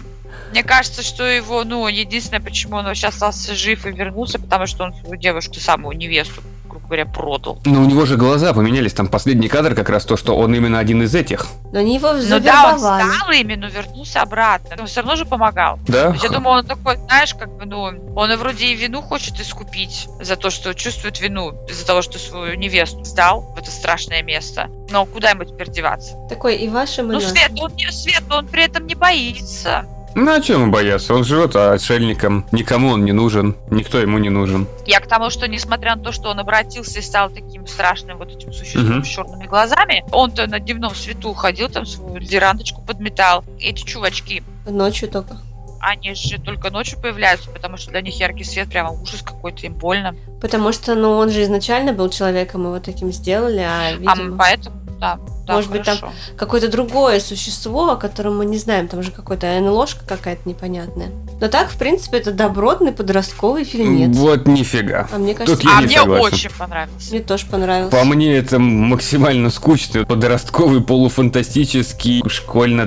Мне кажется, что его, ну, единственное, почему он вообще остался жив и вернулся, потому что он свою девушку, самую невесту, грубо говоря, продал. Но у него же глаза поменялись. Там последний кадр как раз то, что он именно один из этих. Но они его Ну да, он завербовали. стал ими, но вернулся обратно. Но все равно же помогал. Да? То есть я думаю, он такой, знаешь, как бы, ну, он и вроде и вину хочет искупить за то, что чувствует вину из-за того, что свою невесту сдал в это страшное место. Но куда ему теперь деваться? Такой и вашим, и Ну. Свет, он, не- Свет, он при этом не боится. Ну, а чем бояться? Он живет отшельником. Никому он не нужен. Никто ему не нужен. Я к тому, что несмотря на то, что он обратился и стал таким страшным вот этим существом Мгм. с черными глазами, он-то на дневном свету ходил, там свою верандочку подметал. Эти чувачки, Ночью только. они же только ночью появляются, потому что для них яркий свет прямо ужас какой-то, им больно. Потому что, ну, он же изначально был человеком, его таким сделали, а, А видимо, поэтому, да, да, Может быть, там хорошо. какое-то другое существо, о котором мы не знаем, там же какой-то НЛОшка какая-то непонятная. Но так, в принципе, это добротный подростковый фильмец. Вот нифига. А мне кажется, Тут я А не мне согласен. очень понравился. мне тоже понравился. По мне это максимально скучный подростковый полуфантастический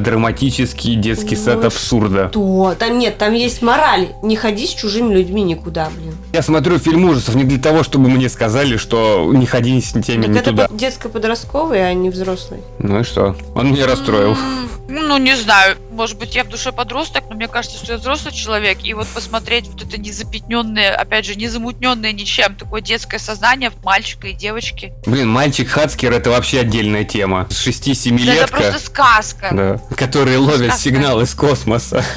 школьно-драматический детский Ну сад абсурда. То, там нет, там есть мораль. Не ходи с чужими людьми никуда, блин. Я смотрю фильм ужасов не для того, чтобы мне сказали, что не ходи с теми Так не это туда. под- детско-подростковый, а не взрослый. Ну и что? Он меня расстроил. М, Ну, не знаю. Может быть, я в душе подросток, но мне кажется, что я взрослый человек. И вот посмотреть вот это незапятненное, опять же, незамутненное ничем, такое детское сознание мальчика и девочки. Блин, мальчик Хацкер это вообще отдельная тема. С 6-7 Да это просто сказка. Да, которые ловят Сказка. сигнал из космоса.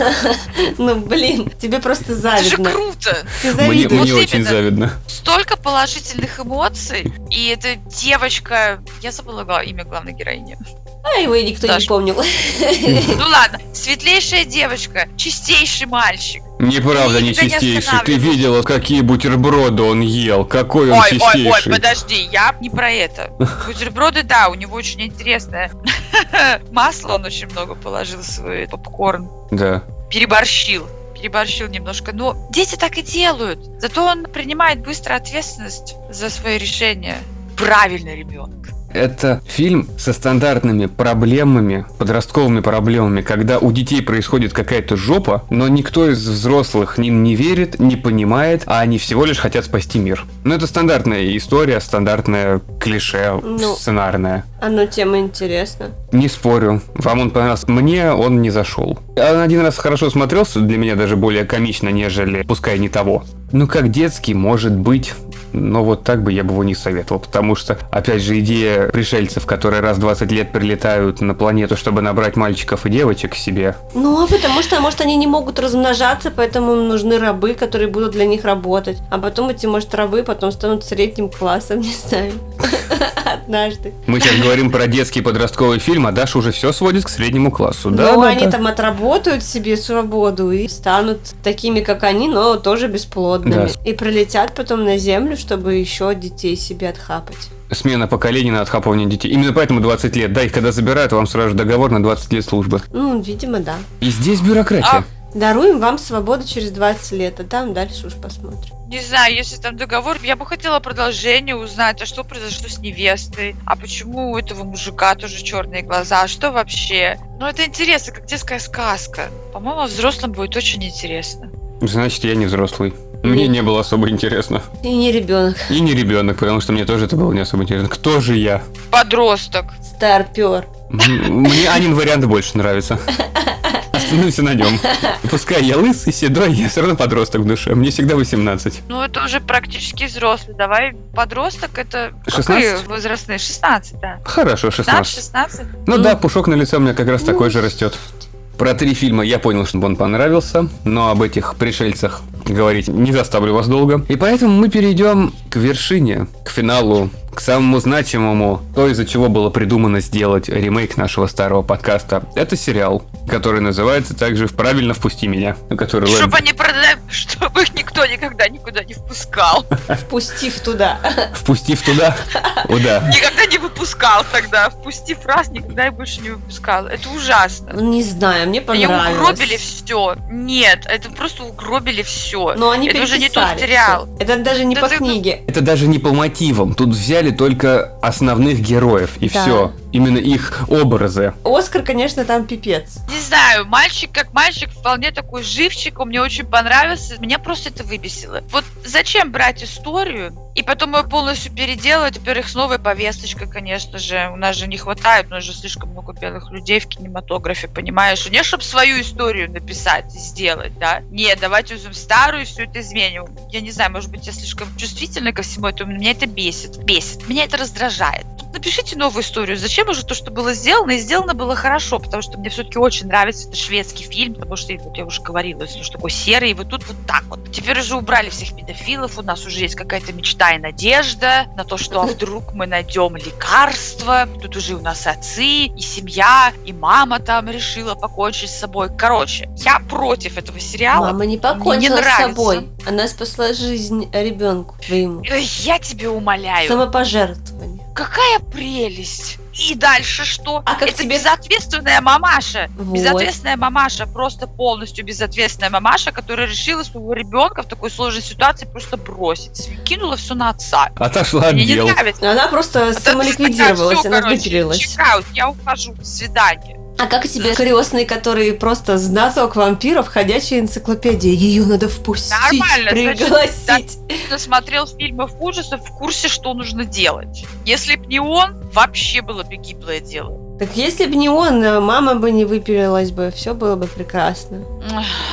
Ну, блин, тебе просто Это же завидно. круто. Ты Мне, завидуешь. мне очень завидно. Столько положительных эмоций. И эта девочка... Я забыла имя главной героини. А его и никто не Даш. помнил. Ну ладно, светлейшая девочка, чистейший мальчик. Неправда, не не чистейший. Ты видела, какие бутерброды он ел? Какой он Ой, ой, ой, чистейший. подожди, я не про это. Бутерброды, да, у него очень интересное масло, он очень много положил в свой попкорн. Да. Переборщил. Переборщил немножко. Но дети так и делают. Зато он принимает быстро ответственность за свои решения. Правильный ребенок. Это фильм со стандартными проблемами, подростковыми проблемами, когда у детей происходит какая-то жопа, но никто из взрослых им не верит, не понимает, а они всего лишь хотят спасти мир. Ну, это стандартная история, стандартное клише Ну. сценарное. Оно тема интересна. Не спорю, вам он понравился. Мне он не зашел. Он один раз хорошо смотрелся, для меня даже более комично, нежели «Пускай не того». Ну, как детский, может быть, но вот так бы я бы его не советовал, потому что, опять же, идея пришельцев, которые раз в 20 лет прилетают на планету, чтобы набрать мальчиков и девочек к себе, Ну, а потому что, может, они не могут размножаться, поэтому им нужны рабы, которые будут для них работать. А потом эти, может, рабы потом станут средним классом, не знаю. Однажды. мы сейчас говорим про детский подростковый фильм, а Даша уже все сводит к среднему классу, да? Ну, они там отработают себе свободу и станут такими, как они, но тоже бесплодными. Да. И прилетят потом на Землю, чтобы еще детей себе отхапать. Смена поколений на отхапывание детей. Именно поэтому 20 лет. Да, их когда забирают, вам сразу договор на 20 лет службы. Ну, видимо, да. И здесь бюрократия. А, Даруем вам свободу через 20 лет, а там дальше уж посмотрим. Не знаю, если там договор, я бы хотела продолжение узнать, а что произошло с невестой, а почему у этого мужика тоже черные глаза, а что вообще? Ну это интересно, как детская сказка. По-моему, взрослым будет очень интересно. Значит, я не взрослый. Мне Нет. не было особо интересно. И не ребенок, И не ребенок, потому что мне тоже это было не особо интересно. Кто же я? Подросток. старпер. Мне Анин вариант больше нравится. Остановимся на нем. Пускай я лысый, седой, я все равно подросток в душе. Мне всегда 18. Ну это уже практически взрослый. Давай подросток, это 16? какие возрастные? 16, да. Хорошо, 16. 16? Ну Ну. да, пушок на лице у меня как раз такой же растет. Про три фильма я понял, что он понравился, но об этих пришельцах говорить не заставлю вас долго. И поэтому мы перейдем к вершине, к финалу, к самому значимому, то, из-за чего было придумано сделать ремейк нашего старого подкаста. Это сериал, который называется также «Правильно впусти меня», который Чтобы они продали, чтобы их никто никогда никуда не впускал. Впустив туда. «Впустив туда». О, да. Никогда не выпускал тогда. Впустив раз, никогда и больше не выпускал. Это ужасно. Не знаю, мне Они понравилось. угробили все. Нет, это просто угробили все. Но они Это уже не тот сериал. всё. Это даже не Да по книге. Это даже не по мотивам. Тут взяли только основных героев, и Да. все. Именно их образы. Оскар, конечно, там пипец. Не знаю, мальчик как мальчик, вполне такой живчик, он мне очень понравился. Меня просто это выбесило. Вот зачем брать историю и потом ее полностью переделывать? Во-первых, с новой повесточкой, конечно же. У нас же не хватает, у нас же слишком много белых людей в кинематографе, понимаешь? Не, чтобы свою историю написать и сделать, да? Нет, давайте возьмем старую и все это изменим. Я не знаю, может быть, я слишком чувствительна ко всему этому, меня это бесит. Бесит. Меня это раздражает. Напишите новую историю. Зачем уже то, что было сделано, и сделано было хорошо, потому что мне все-таки очень нравится это шведский фильм, потому что, вот я уже говорила, он такой серый, и вот тут вот так вот. Теперь уже убрали всех педофилов, у нас уже есть какая-то мечта и надежда на то, что а вдруг мы найдем лекарство. Тут уже у нас отцы, и семья, и мама там решила покончить с собой. Короче, я против этого сериала. Мама не покончила с собой. Она спасла жизнь ребенку твоему. Ой, Я тебе умоляю. Самопожертвование. Какая прелесть! И дальше что? А как Это тебе- безответственная мамаша. Вот. Безответственная мамаша, просто полностью безответственная мамаша, которая решила своего ребенка в такой сложной ситуации просто бросить. Кинула все на отца. Отошла от Мне не дел. нравится. Она просто А то самоликвидировалась, она «Всё, короче, выпилилась. чекаут, я ухожу, до свидания. А как тебе крестные, которые просто знаток вампиров, ходячая энциклопедия? Ее надо впустить, Нормально, значит, пригласить. Кто смотрел фильмов ужасов, в курсе, что нужно делать. Если б не он, вообще было бы гиблое дело. Так если бы не он, э, мама бы не выпилилась бы, все было бы прекрасно.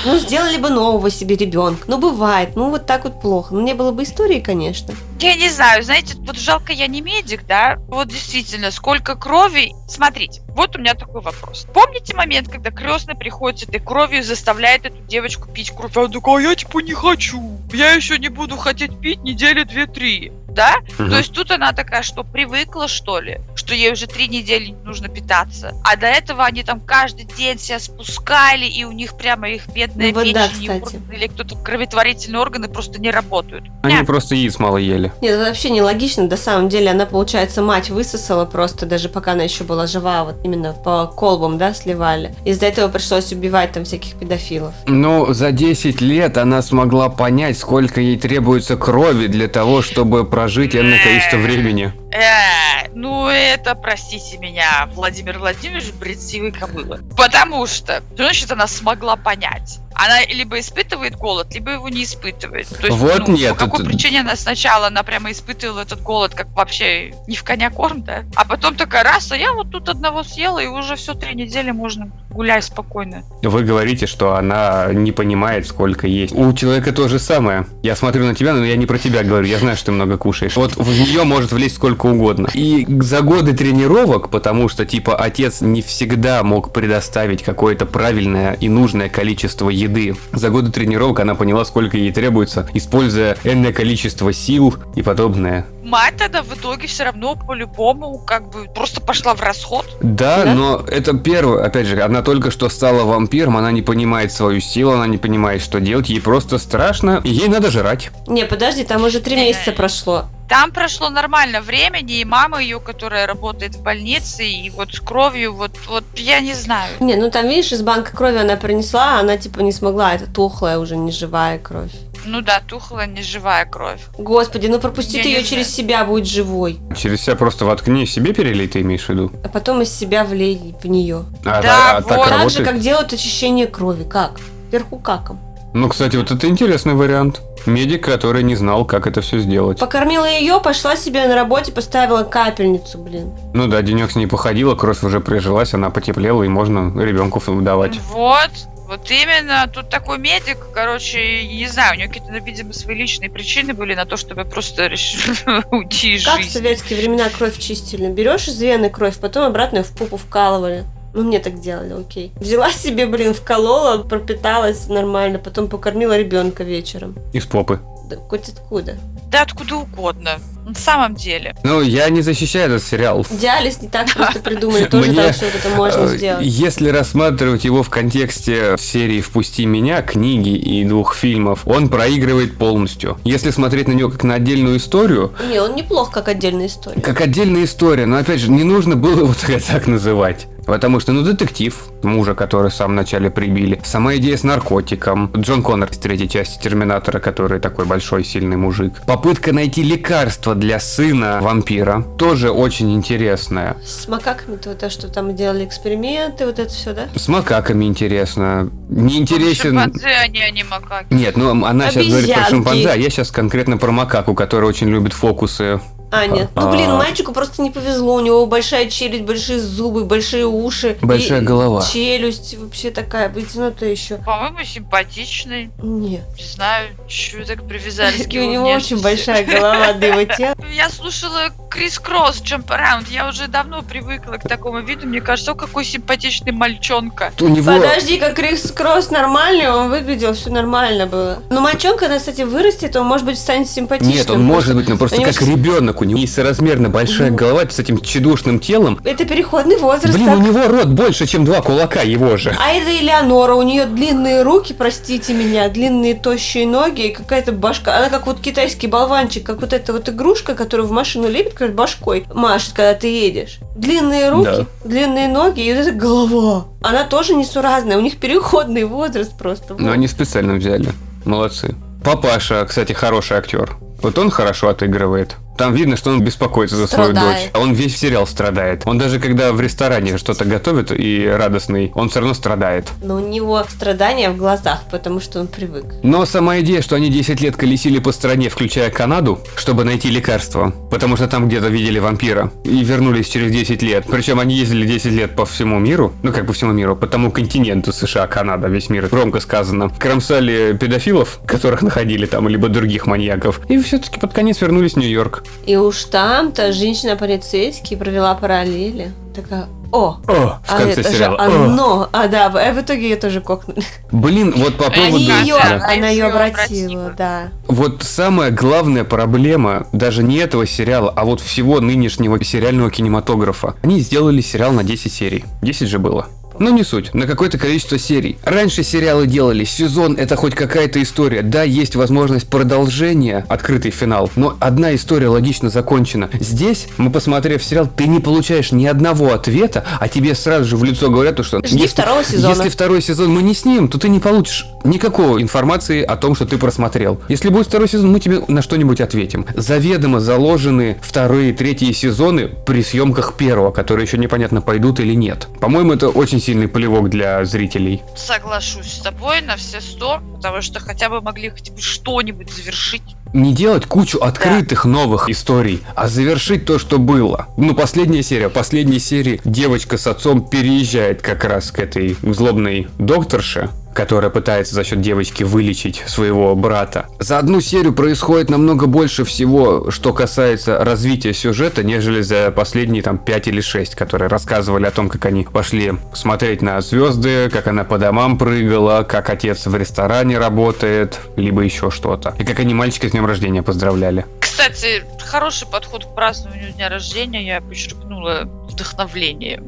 Ну, сделали бы нового себе ребенка. Ну, бывает, ну, вот так вот плохо. Ну, не было бы истории, конечно. Я не знаю, знаете, вот жалко я не медик, да? Вот действительно, сколько крови. Смотрите, вот у меня такой вопрос. Помните момент, когда крестный приходит с этой кровью и заставляет эту девочку пить кровь? Она такая, «А я типа не хочу. Я еще не буду хотеть пить недели две-три. Да? Мгм. То есть тут она такая, что привыкла, что ли, что ей уже три недели не нужно питаться. А до этого они там каждый день себя спускали, и у них прямо их бедная Ну вот да, печень кстати. органы, или кто-то кроветворительные органы просто не работают. Они Ня. просто яиц мало ели. Нет, это вообще нелогично. На самом деле она, получается, мать высосала просто, даже пока она еще была жива, вот именно по колбам, да, сливали. Из-за этого пришлось убивать там всяких педофилов. Ну, за 10 лет она смогла понять, сколько ей требуется крови для того, чтобы прожить энное количество времени. Э, ну это, простите меня, Владимир Владимирович, бред сивой кобылы. Потому что значит она смогла понять? Она либо испытывает голод, либо его не испытывает. То есть, Вот ну, нет, По какой это- причине она сначала, она прямо испытывала этот голод, как вообще не в коня корм, да? А потом такая, раз, а я вот тут одного съела, и уже все три недели можно гулять спокойно. Вы говорите, что она не понимает, сколько есть. У человека то же самое. Я смотрю на тебя, но я не про тебя говорю. Я знаю, что ты много кушаешь. Вот в нее может влезть сколько угодно. И за годы тренировок, потому что, типа, отец не всегда мог предоставить какое-то правильное и нужное количество еды. За годы тренировок она поняла, сколько ей требуется, используя энное количество сил и подобное. Мать тогда в итоге все равно по-любому как бы просто пошла в расход. Да, Да? но это первое, опять же, она только что стала вампиром, она не понимает свою силу, она не понимает, что делать, ей просто страшно, и ей надо жрать. Не, подожди, там уже три месяца прошло. Там прошло нормально времени, и мама ее, которая работает в больнице, и вот с кровью, вот, вот я не знаю. Не, ну там, видишь, из банка крови она принесла, а она типа не смогла, это тухлая уже, не живая кровь. Ну да, тухла неживая кровь. Господи, ну пропусти Я ты ее знаю. через себя, будет живой. Через себя просто воткни, себе перелей, ты имеешь в виду? А потом из себя влей в нее. А, Да, а так вот. Так работает? же, как делают очищение крови. Как? Вверху каком. Ну, кстати, вот это интересный вариант. Медик, который не знал, как это все сделать. Покормила ее, пошла себе на работе, поставила капельницу, блин. Ну да, денек с ней походила, кровь уже прижилась, она потеплела, и можно ребенку давать. Вот, вот именно. Тут такой медик, короче, не знаю, у него какие-то, ну, видимо, свои личные причины были на то, чтобы просто решить уйти из Как в жизни. советские времена кровь чистили? Берешь из вены кровь, потом обратно в попу вкалывали. Ну, мне так делали, окей. Взяла себе, блин, вколола, пропиталась нормально, потом покормила ребенка вечером. Из попы. Да хоть откуда. Да откуда угодно. На самом деле. Ну, я не защищаю этот сериал. Диализ не так просто придумали, тоже Мне, там все это можно Э, сделать. Если рассматривать его в контексте серии «Впусти меня», книги и двух фильмов, он проигрывает полностью. Если смотреть на него как на отдельную историю, Не, он неплох, как отдельная история. как отдельная история, но опять же, не нужно было его так называть. Потому что, ну, детектив, мужа, который в самом начале прибили, сама идея с наркотиком, Джон Коннор из третьей части Терминатора, который такой большой, сильный мужик. Попытка найти лекарство для сына вампира, тоже очень интересная. С макаками-то вот то, что там делали эксперименты, вот это все, да? С макаками интересно. Не интересен... Шимпанзе, они, а не макаки. Нет, ну она сейчас говорит про Обезьянки. шимпанзе, а я сейчас конкретно про макаку, который очень любит фокусы. А, нет. Ну, блин, А. мальчику просто не повезло. У него большая челюсть, большие зубы, большие уши. Большая и голова. Челюсть вообще такая, вытянутая еще. По-моему, симпатичный. Нет. Не знаю, вы так привязались к у его него очень большая голова до его тела. Я слушала Крис Кросс Jump Around. Я уже давно привыкла к такому виду. Мне кажется, какой симпатичный мальчонка. У него... Подожди, как Крис Кросс нормальный, он выглядел, все нормально было. Но мальчонка, она, кстати, вырастет, он, может быть, станет симпатичным. Нет, он может быть, но просто у него как щас- ребенок. У него несоразмерно большая Ну. голова с этим чедушным телом. Это переходный возраст. Блин, так. у него рот больше, чем два кулака его же. А это Элеонора, у нее длинные руки, простите меня, длинные тощие ноги и какая-то башка. Она как вот китайский болванчик, как вот эта вот игрушка, которую в машину лепит, как башкой машет, когда ты едешь. Длинные руки, Да. длинные ноги и вот эта голова. Она тоже несуразная, у них переходный возраст просто. Но они специально взяли. Молодцы. Папаша, кстати, хороший актер. Вот он хорошо отыгрывает. Там видно, что он беспокоится за свою Страдает. дочь. А Он весь сериал страдает. Он даже когда в ресторане что-то готовит и радостный, он все равно страдает. Но у него страдания в глазах, потому что он привык. Но сама идея, что они 10 лет колесили по стране, включая Канаду, чтобы найти лекарство, потому что там где-то видели вампира, и вернулись через 10 лет. Причем они ездили 10 лет по всему миру, ну как по всему миру, по тому континенту США, Канада, весь мир, громко сказано. Кромсали педофилов, которых находили там, либо других маньяков, и все-таки под конец вернулись в Нью-Йорк. И уж там-то женщина-полицейский провела параллели. Такая, о, О, в а конце это же сериала. О. оно. А, да, а в итоге ее тоже кокнули. Блин, вот по Они поводу... ее, да. она ее обратила. да. Вот самая главная проблема даже не этого сериала, а вот всего нынешнего сериального кинематографа. Они сделали сериал на 10 серий. 10 же было. Ну, не суть, на какое-то количество серий. Раньше сериалы делали, сезон это хоть какая-то история. Да, есть возможность продолжения, открытый финал, но одна история логично закончена. Здесь, мы посмотрев сериал, ты не получаешь ни одного ответа, а тебе сразу же в лицо говорят, то, что... Жди второго сезона. Если второй сезон мы не снимем, то ты не получишь никакого информации о том, что ты просмотрел. Если будет второй сезон, мы тебе на что-нибудь ответим. Заведомо заложены вторые, третьи сезоны при съемках первого, которые еще непонятно пойдут или нет. По-моему, это очень сильный плевок для зрителей. Соглашусь с тобой на все сто, потому что хотя бы могли хотя бы что-нибудь завершить. Не делать кучу открытых новых историй, а завершить то, что было. Ну, последняя серия. Последней серии девочка с отцом переезжает как раз к этой злобной докторше, которая пытается за счет девочки вылечить своего брата. За одну серию происходит намного больше всего, что касается развития сюжета, нежели за последние там 5 или 6, которые рассказывали о том, как они пошли смотреть на звезды, как она по домам прыгала, как отец в ресторане работает, либо еще что-то. И как они мальчика с днем рождения поздравляли. Кстати, хороший подход к празднованию дня рождения я подчеркнула вдохновление.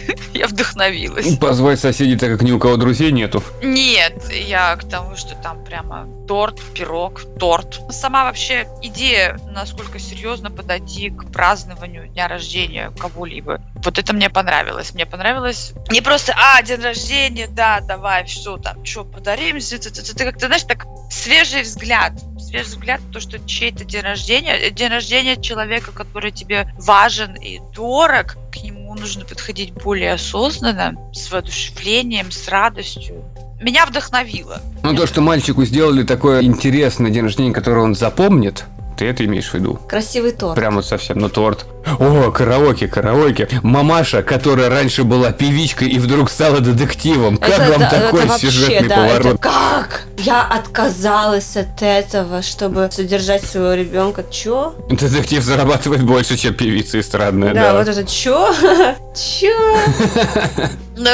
Я вдохновилась. Позвать соседей, так как ни у кого друзей нету. Нет, я к тому, что там прямо торт, пирог, торт. Сама вообще идея, насколько серьезно подойти к празднованию дня рождения кого-либо. Вот это мне понравилось. Мне понравилось не просто, а, день рождения, да, давай, что там, что, подарим, это как-то, знаешь, так свежий взгляд. Свежий взгляд, то, что чей-то день рождения, день рождения человека, который тебе важен и дорог, к нему нужно подходить более осознанно, с воодушевлением, с радостью. Меня вдохновило. Ну, то, что мальчику сделали такое интересное день рождения, которое он запомнит, ты это имеешь в виду? Красивый торт. Прям вот совсем, ну торт. О, караоке, караоке. Мамаша, которая раньше была певичкой и вдруг стала детективом. Как Это вам да, такой это вообще, сюжетный да, поворот? это как? Я отказалась от этого, чтобы содержать своего ребенка. Чё? Детектив зарабатывает больше, чем певица эстрадная, Да, да. вот это чё? Чё? Ну,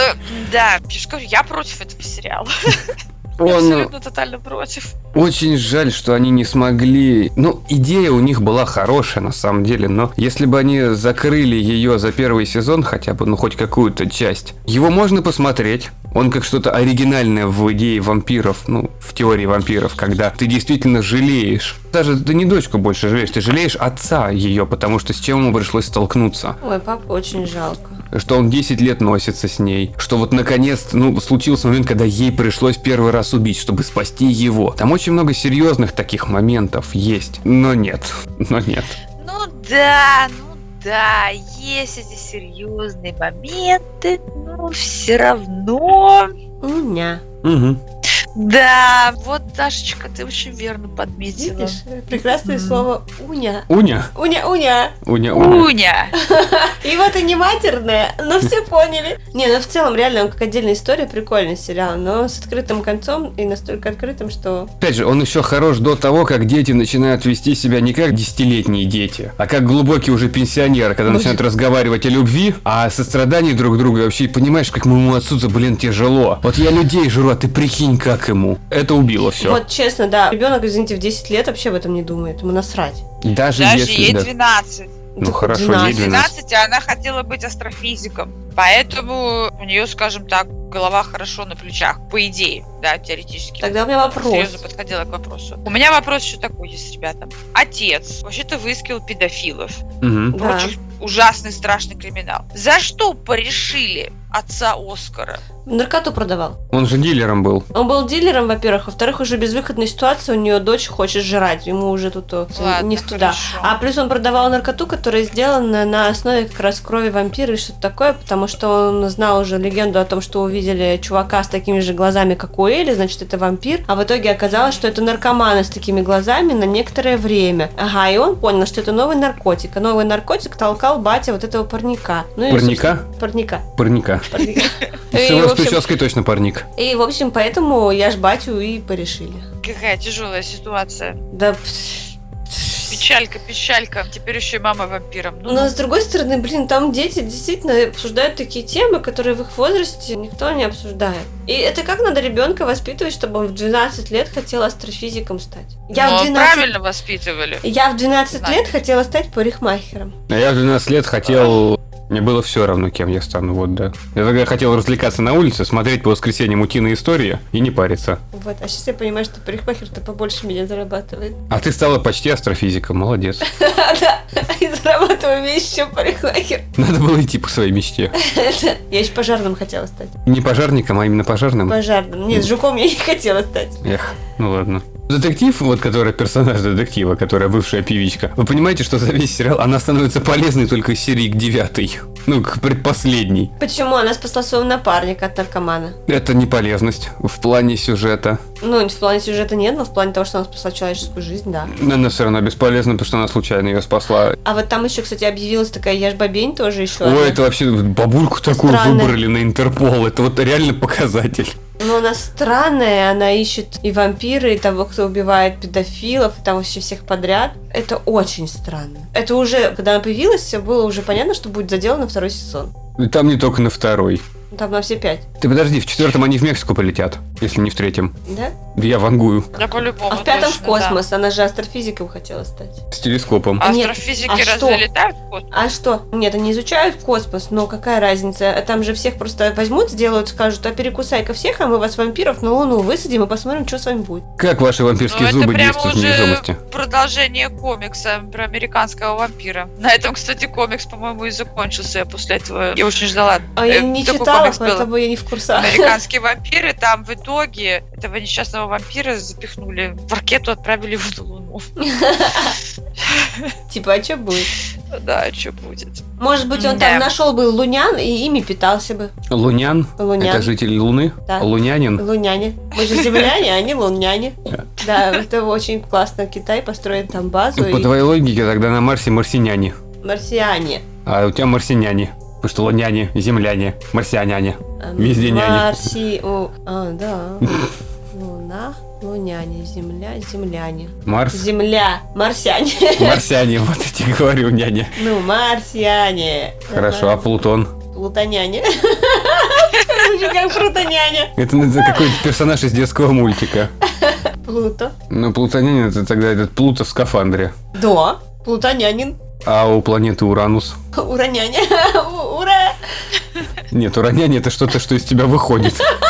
да, я против этого сериала. Я Он, абсолютно тотально против. Очень жаль, что они не смогли... Ну, идея у них была хорошая, на самом деле, но если бы они закрыли ее за первый сезон, хотя бы, ну, хоть какую-то часть, его можно посмотреть. Он как что-то оригинальное в идее вампиров, ну, в теории вампиров, когда ты действительно жалеешь. Даже ты не дочку больше жалеешь, ты жалеешь отца ее, потому что с чем ему пришлось столкнуться. Ой, папа очень жалко. Что он 10 лет носится с ней. Что вот наконец, ну, случился момент, когда ей пришлось первый раз убить, чтобы спасти его. Там очень много серьезных таких моментов есть. Но нет. Но нет. Ну да, ну да, есть эти серьезные моменты, но все равно. Уня. Угу. Да, вот, Дашечка, ты очень верно подметила. Видишь? Прекрасное слово уня. Уня. Уня, уня. Уня, уня. И вот и не матерное, но все поняли. Не, ну в целом реально он как отдельная история, прикольный сериал, но с открытым концом и настолько открытым, что... Опять же, он еще хорош до того, как дети начинают вести себя не как десятилетние дети, а как глубокие уже пенсионеры, когда начинают разговаривать о любви, а о сострадании друг друга вообще понимаешь, как моему отцу-то, блин, тяжело. Вот я людей жру, а ты прикинь, как ему. Это убило все. Вот честно, да, ребенок, извините, в 10 лет вообще об этом не думает, ему насрать. Даже, Даже если... ей да. 12. Ну хорошо, ей 12. 12. 12, а она хотела быть астрофизиком. Поэтому у нее, скажем так, голова хорошо на плечах, по идее, да, теоретически. Тогда у меня вопрос. Серьезно подходила к вопросу. У меня вопрос еще такой есть, ребята. Отец вообще-то выискивал педофилов. Да. Прочих ужасный, страшный криминал. За что порешили отца Оскара? Наркоту продавал. Он же дилером был. Он был дилером, во-первых, во-вторых, уже безвыходная ситуация, у нее дочь хочет жрать, ему уже тут э, Ладно, не в туда. хорошо. А плюс он продавал наркоту, которая сделана на основе как раз крови вампира и что-то такое, потому что он знал уже легенду о том, что увидели чувака с такими же глазами, как у Эли, значит, это вампир. А в итоге оказалось, что это наркоманы с такими глазами на некоторое время. Ага, и он понял, что это новый наркотик. А новый наркотик толкал батя вот этого парника. Ну и, Парника? собственно, Парника. Парника. Парника. С И, прической точно парник. и, в общем, поэтому я ж батю и порешили. Какая тяжелая ситуация. Да, Печалька, печалька. Теперь еще и мама вампиром. Ну, Но с другой стороны, блин, там дети действительно обсуждают такие темы, которые в их возрасте никто не обсуждает. И это как надо ребенка воспитывать, чтобы он в 12 лет хотел астрофизиком стать? Я ну, в 12... правильно воспитывали. Я в 12 Знаю. лет хотела стать парикмахером. А я в 12 лет хотел... Мне было все равно, кем я стану, вот да. Я тогда хотел развлекаться на улице, смотреть по воскресеньям утиные истории и не париться. Вот, а сейчас я понимаю, что парикмахер-то побольше меня зарабатывает. А ты стала почти астрофизиком, молодец. Да, и зарабатываю меньше, чем парикмахер. Надо было идти по своей мечте. Я еще пожарным хотела стать. Не пожарником, а именно пожарным. Пожарным. Нет, жуком я не хотела стать. Эх, ну ладно. Детектив, вот который персонаж детектива, которая бывшая певичка, вы понимаете, что за весь сериал она становится полезной только из серии к девятой. Ну, к предпоследней. Почему? Она спасла своего напарника от наркомана. Это не полезность в плане сюжета. Ну, в плане сюжета нет, но в плане того, что она спасла человеческую жизнь, да. Но она все равно бесполезна, потому что она случайно ее спасла. А вот там еще, кстати, объявилась такая Яж Бабень тоже еще. Ой, одна. это вообще бабульку такую Странная. выбрали на Интерпол. Это вот реально показатель. Но она странная, она ищет и вампиры, и того, кто убивает педофилов, и там вообще всех подряд. Это очень странно. Это уже, когда она появилась, было уже понятно, что будет заделано второй сезон. И там не только на второй. Там на все пять, Ты подожди, в четвертом они в Мексику полетят, если не в третьем. да? Я вангую Да, по-любому. А в пятом в точно, космос, она же астрофизиком хотела стать. с телескопом. Да. Нет, Астрофизики а разве что? летают в космос? А что? Нет, они изучают космос, но какая разница? Там же всех просто возьмут, сделают, скажут, а перекусай-ка всех, а мы вас, вампиров, на Луну высадим и посмотрим, что с вами будет. Как ваши вампирские Ну, это зубы прямо действуют в уже невесомости? продолжение комикса про американского вампира. На этом, кстати, комикс, по-моему, и закончился. Я после этого я очень ждала. А я Э, не такой читала, поэтому я не в курсах. Американские вампиры, там в итоге этого несчастного вампира запихнули в ракету, отправили в Луну. Типа, а что будет? Да, что будет? Может быть, он там нашел бы лунян и ими питался бы. Лунян? Лунян. Это житель Луны? Да. Лунянин? Луняне. Мы же земляне, а они луняне. Да, это очень классно. Китай построит там базу. По и твоей логике, тогда на Марсе марсиняне. Марсиане. А у тебя марсиняне. Потому что луняне, земляне, марсианяне. А, Везде няни. Марси... о, А, да. Луна, луняне, земля, земляне. Марс, Земля, марсиане. марсиане, вот я тебе говорю, няня. Ну, марсиане. Хорошо, а Плутон? Плутоняне. Как Плутоняне. Это, это какой-то персонаж из детского мультика. Плуто. Ну, плутонянин это тогда этот Плуто в скафандре. Да, плутонянин. А у планеты Уранус? Ураняне. Ура! Нет, ураняне это что-то, что из тебя выходит.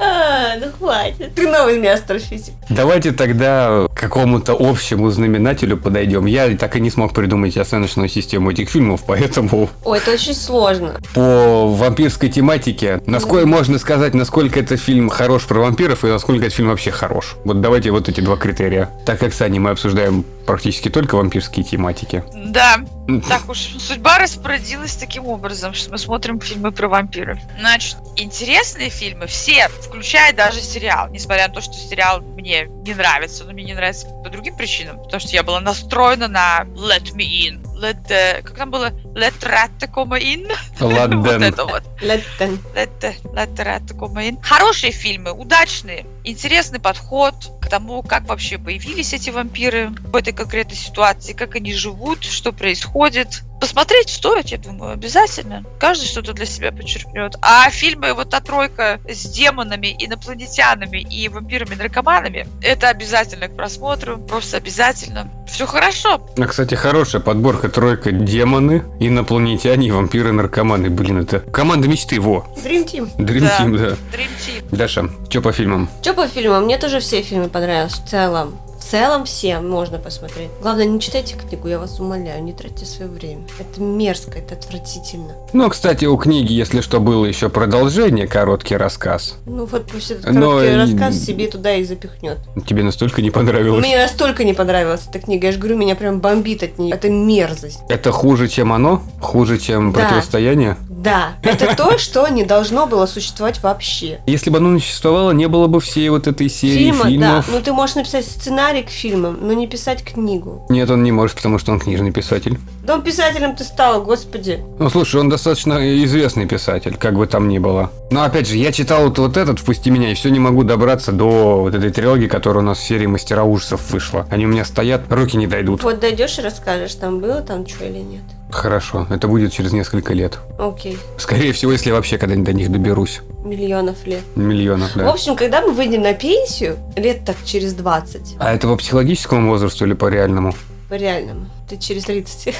А, ну хватит. Ты новый мне астрофизик. Давайте тогда к какому-то общему знаменателю подойдем. Я так и не смог придумать оценочную систему этих фильмов, поэтому Ой, это очень сложно. по вампирской тематике, насколько можно сказать, насколько этот фильм хорош про вампиров и насколько этот фильм вообще хорош. Вот давайте вот эти два критерия. Так как с Аней мы обсуждаем практически только вампирские тематики. Да, так уж судьба распорядилась таким образом, что мы смотрим фильмы про вампиров. Значит, интересные фильмы все, включая даже сериал, несмотря на то, что сериал мне не нравится, но мне не нравится по другим причинам, потому что я была настроена на Let Me In, Let the, как там было, Let Rat come in, вот это вот. Леттен. Let the, let the rat come in. Хорошие фильмы, удачные, интересный подход к тому, как вообще появились эти вампиры в этой конкретной ситуации, как они живут, что происходит. Посмотреть стоит, я думаю, обязательно. Каждый что-то для себя подчеркнет. А фильмы вот та тройка с демонами, инопланетянами и вампирами-наркоманами, это обязательно к просмотру, просто обязательно. Все хорошо. А, кстати, хорошая подборка тройка демоны, инопланетяне и вампиры наркоманы. Блин, это команда мечты, во. Dream Team. Dream Да. Team, да. Dream Team. Даша, что по фильмам? Что по фильмам? Мне тоже все фильмы понравились в целом. В целом все можно посмотреть. Главное, не читайте книгу, я вас умоляю, не тратьте свое время. Это мерзко, это отвратительно. Ну, кстати, у книги, если что, было еще продолжение, короткий рассказ. Ну вот пусть этот Но короткий рассказ себе туда и запихнет. Тебе настолько не понравилось? Мне настолько не понравилась эта книга, я же говорю, меня прям бомбит от нее. Это мерзость. Это хуже, чем оно? Хуже, чем Да. противостояние? Да, это то, что не должно было существовать вообще. Если бы оно не существовало, не было бы всей вот этой серии фильмов. да. Ну ты можешь написать сценарий к фильмам, но не писать книгу. Нет, он не может, потому что он книжный писатель. Потом писателем ты стал, господи. Ну, слушай, он достаточно известный писатель, как бы там ни было. Но, опять же, я читал вот, вот этот «Впусти меня» и все не могу добраться до вот этой трилогии, которая у нас в серии «Мастера ужасов» вышла. Они у меня стоят, руки не дойдут. Вот дойдешь и расскажешь, там было там что или нет. Хорошо, это будет через несколько лет. Окей. Скорее всего, если я вообще когда-нибудь до них доберусь. Миллионов лет. Миллионов, В да. общем, когда мы выйдем на пенсию, лет так через 20, А это по психологическому возрасту или по реальному? по реальному, ты через 30.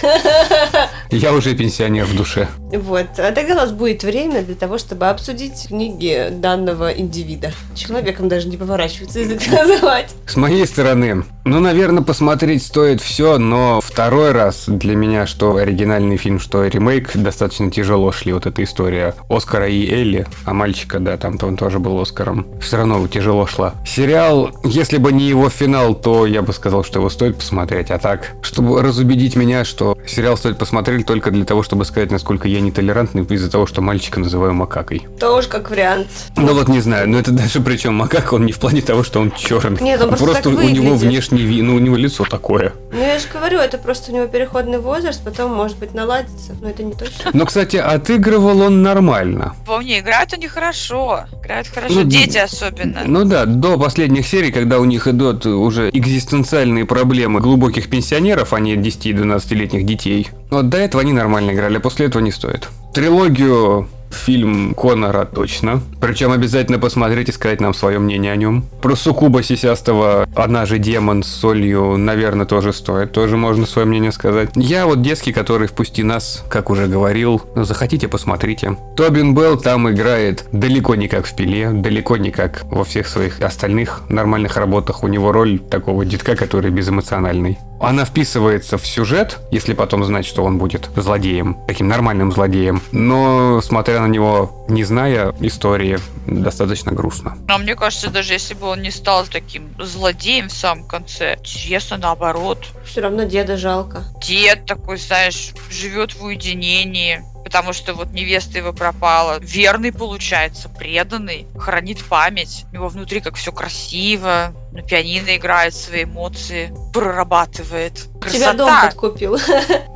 Я уже пенсионер в душе. Вот. А тогда у нас будет время для того, чтобы обсудить книги данного индивида. Человеком даже не поворачивается язык называть. С моей стороны, ну, наверное, посмотреть стоит все, но второй раз для меня, что оригинальный фильм, что ремейк, достаточно тяжело шли вот эта история Оскара и Элли, а мальчика, да, там-то он тоже был Оскаром. Все равно тяжело шла. Сериал, если бы не его финал, то я бы сказал, что его стоит посмотреть, а так, чтобы разубедить меня, что сериал стоит посмотреть только для того, чтобы сказать, насколько я нетолерантный из-за того, что мальчика называю макакой. Тоже как вариант. Ну вот не знаю, но это даже причем макака, он не в плане того, что он черный. Нет, он просто так у него внешний вид, ну у него лицо такое. Ну, я же говорю, это просто у него переходный возраст, потом, может быть, наладится. Но это не точно. Но, кстати, отыгрывал он нормально. Помни, играют они хорошо. Играют хорошо. Ну, Дети особенно. Ну да, до последних серий, когда у них идут уже экзистенциальные проблемы глубоких пенсионеров, а не 10-12-летних детей. Вот до этого они нормально играли, а после этого не стоит. Трилогию фильм Конора точно. Причем обязательно посмотреть и сказать нам свое мнение о нем. Про Сукуба Сисястого, она же демон с солью, наверное, тоже стоит. Тоже можно свое мнение сказать. Я вот детский, который впусти нас, как уже говорил. Захотите, посмотрите. Тобин Белл там играет далеко не как в Пиле, далеко не как во всех своих остальных нормальных работах. У него роль такого детка, который безэмоциональный. Она вписывается в сюжет, если потом знать, что он будет злодеем, таким нормальным злодеем. Но, смотря на него, не зная истории, достаточно грустно. Но мне кажется, даже если бы он не стал таким злодеем в самом конце, честно, наоборот. Все равно деда жалко. Дед такой, знаешь, живет в уединении, потому что вот невеста его пропала. Верный получается, преданный, хранит память. У него внутри как все красиво, на пианино играет свои эмоции, прорабатывает. Тебя дом Красота. подкупил.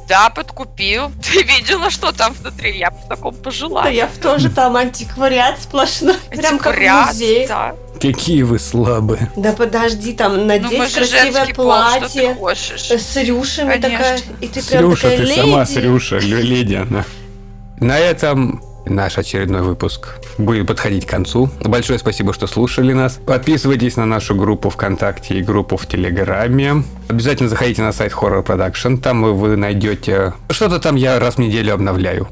Да, подкупил. Ты видела, что там внутри? Я в таком Да пожила. я в тоже там антиквариат сплошной. Прям как музее. да. Какие вы слабые. Да подожди, там Ну, мы надеть же красивое пол, платье. э, С рюшами Конечно. такая. И ты прям Срюша, такая ты сама леди. Срюша, ле- леди она. На этом наш очередной выпуск будет подходить к концу. Большое спасибо, что слушали нас. Подписывайтесь на нашу группу ВКонтакте и группу в Телеграме. Обязательно заходите на сайт Horror Production. Там вы- найдете... Что-то там я раз в неделю обновляю.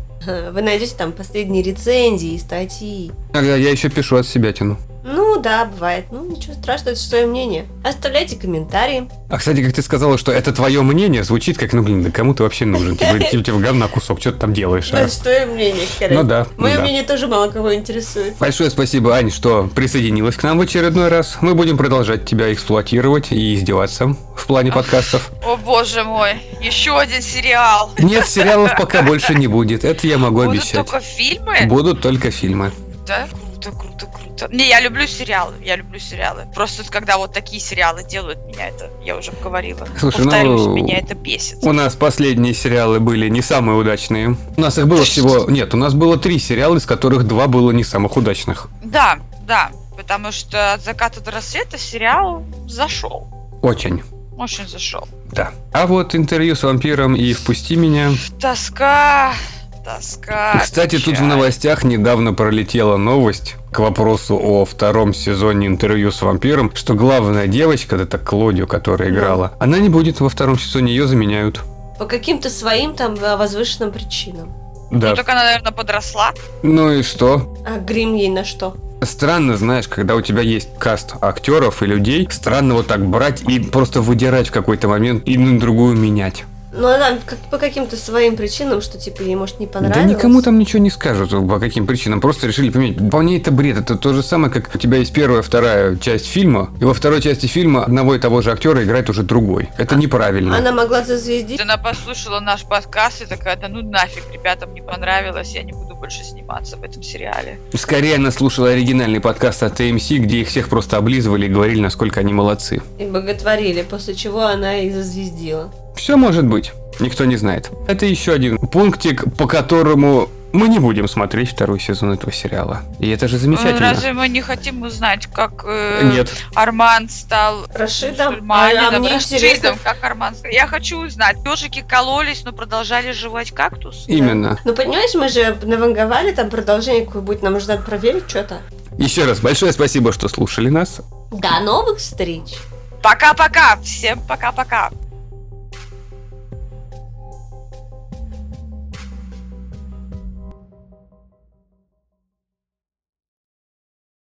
Вы найдете там последние рецензии, статьи. Иногда я еще пишу от себя тяну. Ну да, бывает. Ну ничего страшного, это свое мнение. Оставляйте комментарии. А, кстати, как ты сказала, что это твое мнение, звучит как, ну, блин, да кому ты вообще нужен? Типа, типа, типа говна кусок, что ты там делаешь? а? Это же твое мнение, какая Ну да, Мое да. мнение тоже мало кого интересует. Большое спасибо, Ань, что присоединилась к нам в очередной раз. Мы будем продолжать тебя эксплуатировать и издеваться в плане подкастов. О боже мой, еще один сериал. Нет, сериалов пока больше не будет, это я могу Будут обещать. только фильмы? Будут только фильмы. Да? Круто, круто, круто. Не, я люблю сериалы, я люблю сериалы. Просто когда вот такие сериалы делают, меня это, я уже говорила. Слушай, Повторюсь, ну, меня это бесит. У нас последние сериалы были не самые удачные. У нас их было всего... Нет, у нас было три сериала, из которых два было не самых удачных. Да, да, потому что от заката до рассвета сериал зашел. Очень. Очень зашел. Да. А вот интервью с вампиром и «Впусти меня». Тоска, тоска. Кстати, тут в новостях недавно пролетела новость к вопросу о втором сезоне интервью с вампиром, что главная девочка, это Клодио, которая играла, она не будет во втором сезоне, ее заменяют. По каким-то своим там э, возвышенным причинам. Да. Ну, так она, наверное, подросла. Ну и что? А грим ей на что? Странно, знаешь, когда у тебя есть каст актеров и людей, странно вот так брать и просто выдирать в какой-то момент и на другую менять. Ну, она как, по каким-то своим причинам, что типа ей может не понравилось. Да никому там ничего не скажут, по каким причинам. Просто решили поменять. По мне это бред. Это то же самое, как у тебя есть первая, вторая часть фильма, и во второй части фильма одного и того же актера играет уже другой. Это неправильно. Она могла зазвездить. Она послушала наш подкаст и такая, да ну нафиг, ребятам не понравилось, я не буду больше сниматься в этом сериале. Скорее она слушала оригинальный подкаст от AMC, где их всех просто облизывали и говорили, насколько они молодцы. И боготворили, после чего она и зазвездила. Все может быть. Никто не знает. Это еще один пунктик, по которому мы не будем смотреть второй сезон этого сериала. И это же замечательно. Разве мы не хотим узнать, как э, Нет. Арман стал Рашидом, а, а мне Рашидом, интересно, как Арман стал? Я хочу узнать. Ежики кололись, но продолжали жевать кактус? Именно. ну понимаешь, мы же наванговали там продолжение какое-нибудь, нам нужно проверить что-то. Еще раз большое спасибо, что слушали нас. До новых встреч! Пока-пока! Всем пока-пока!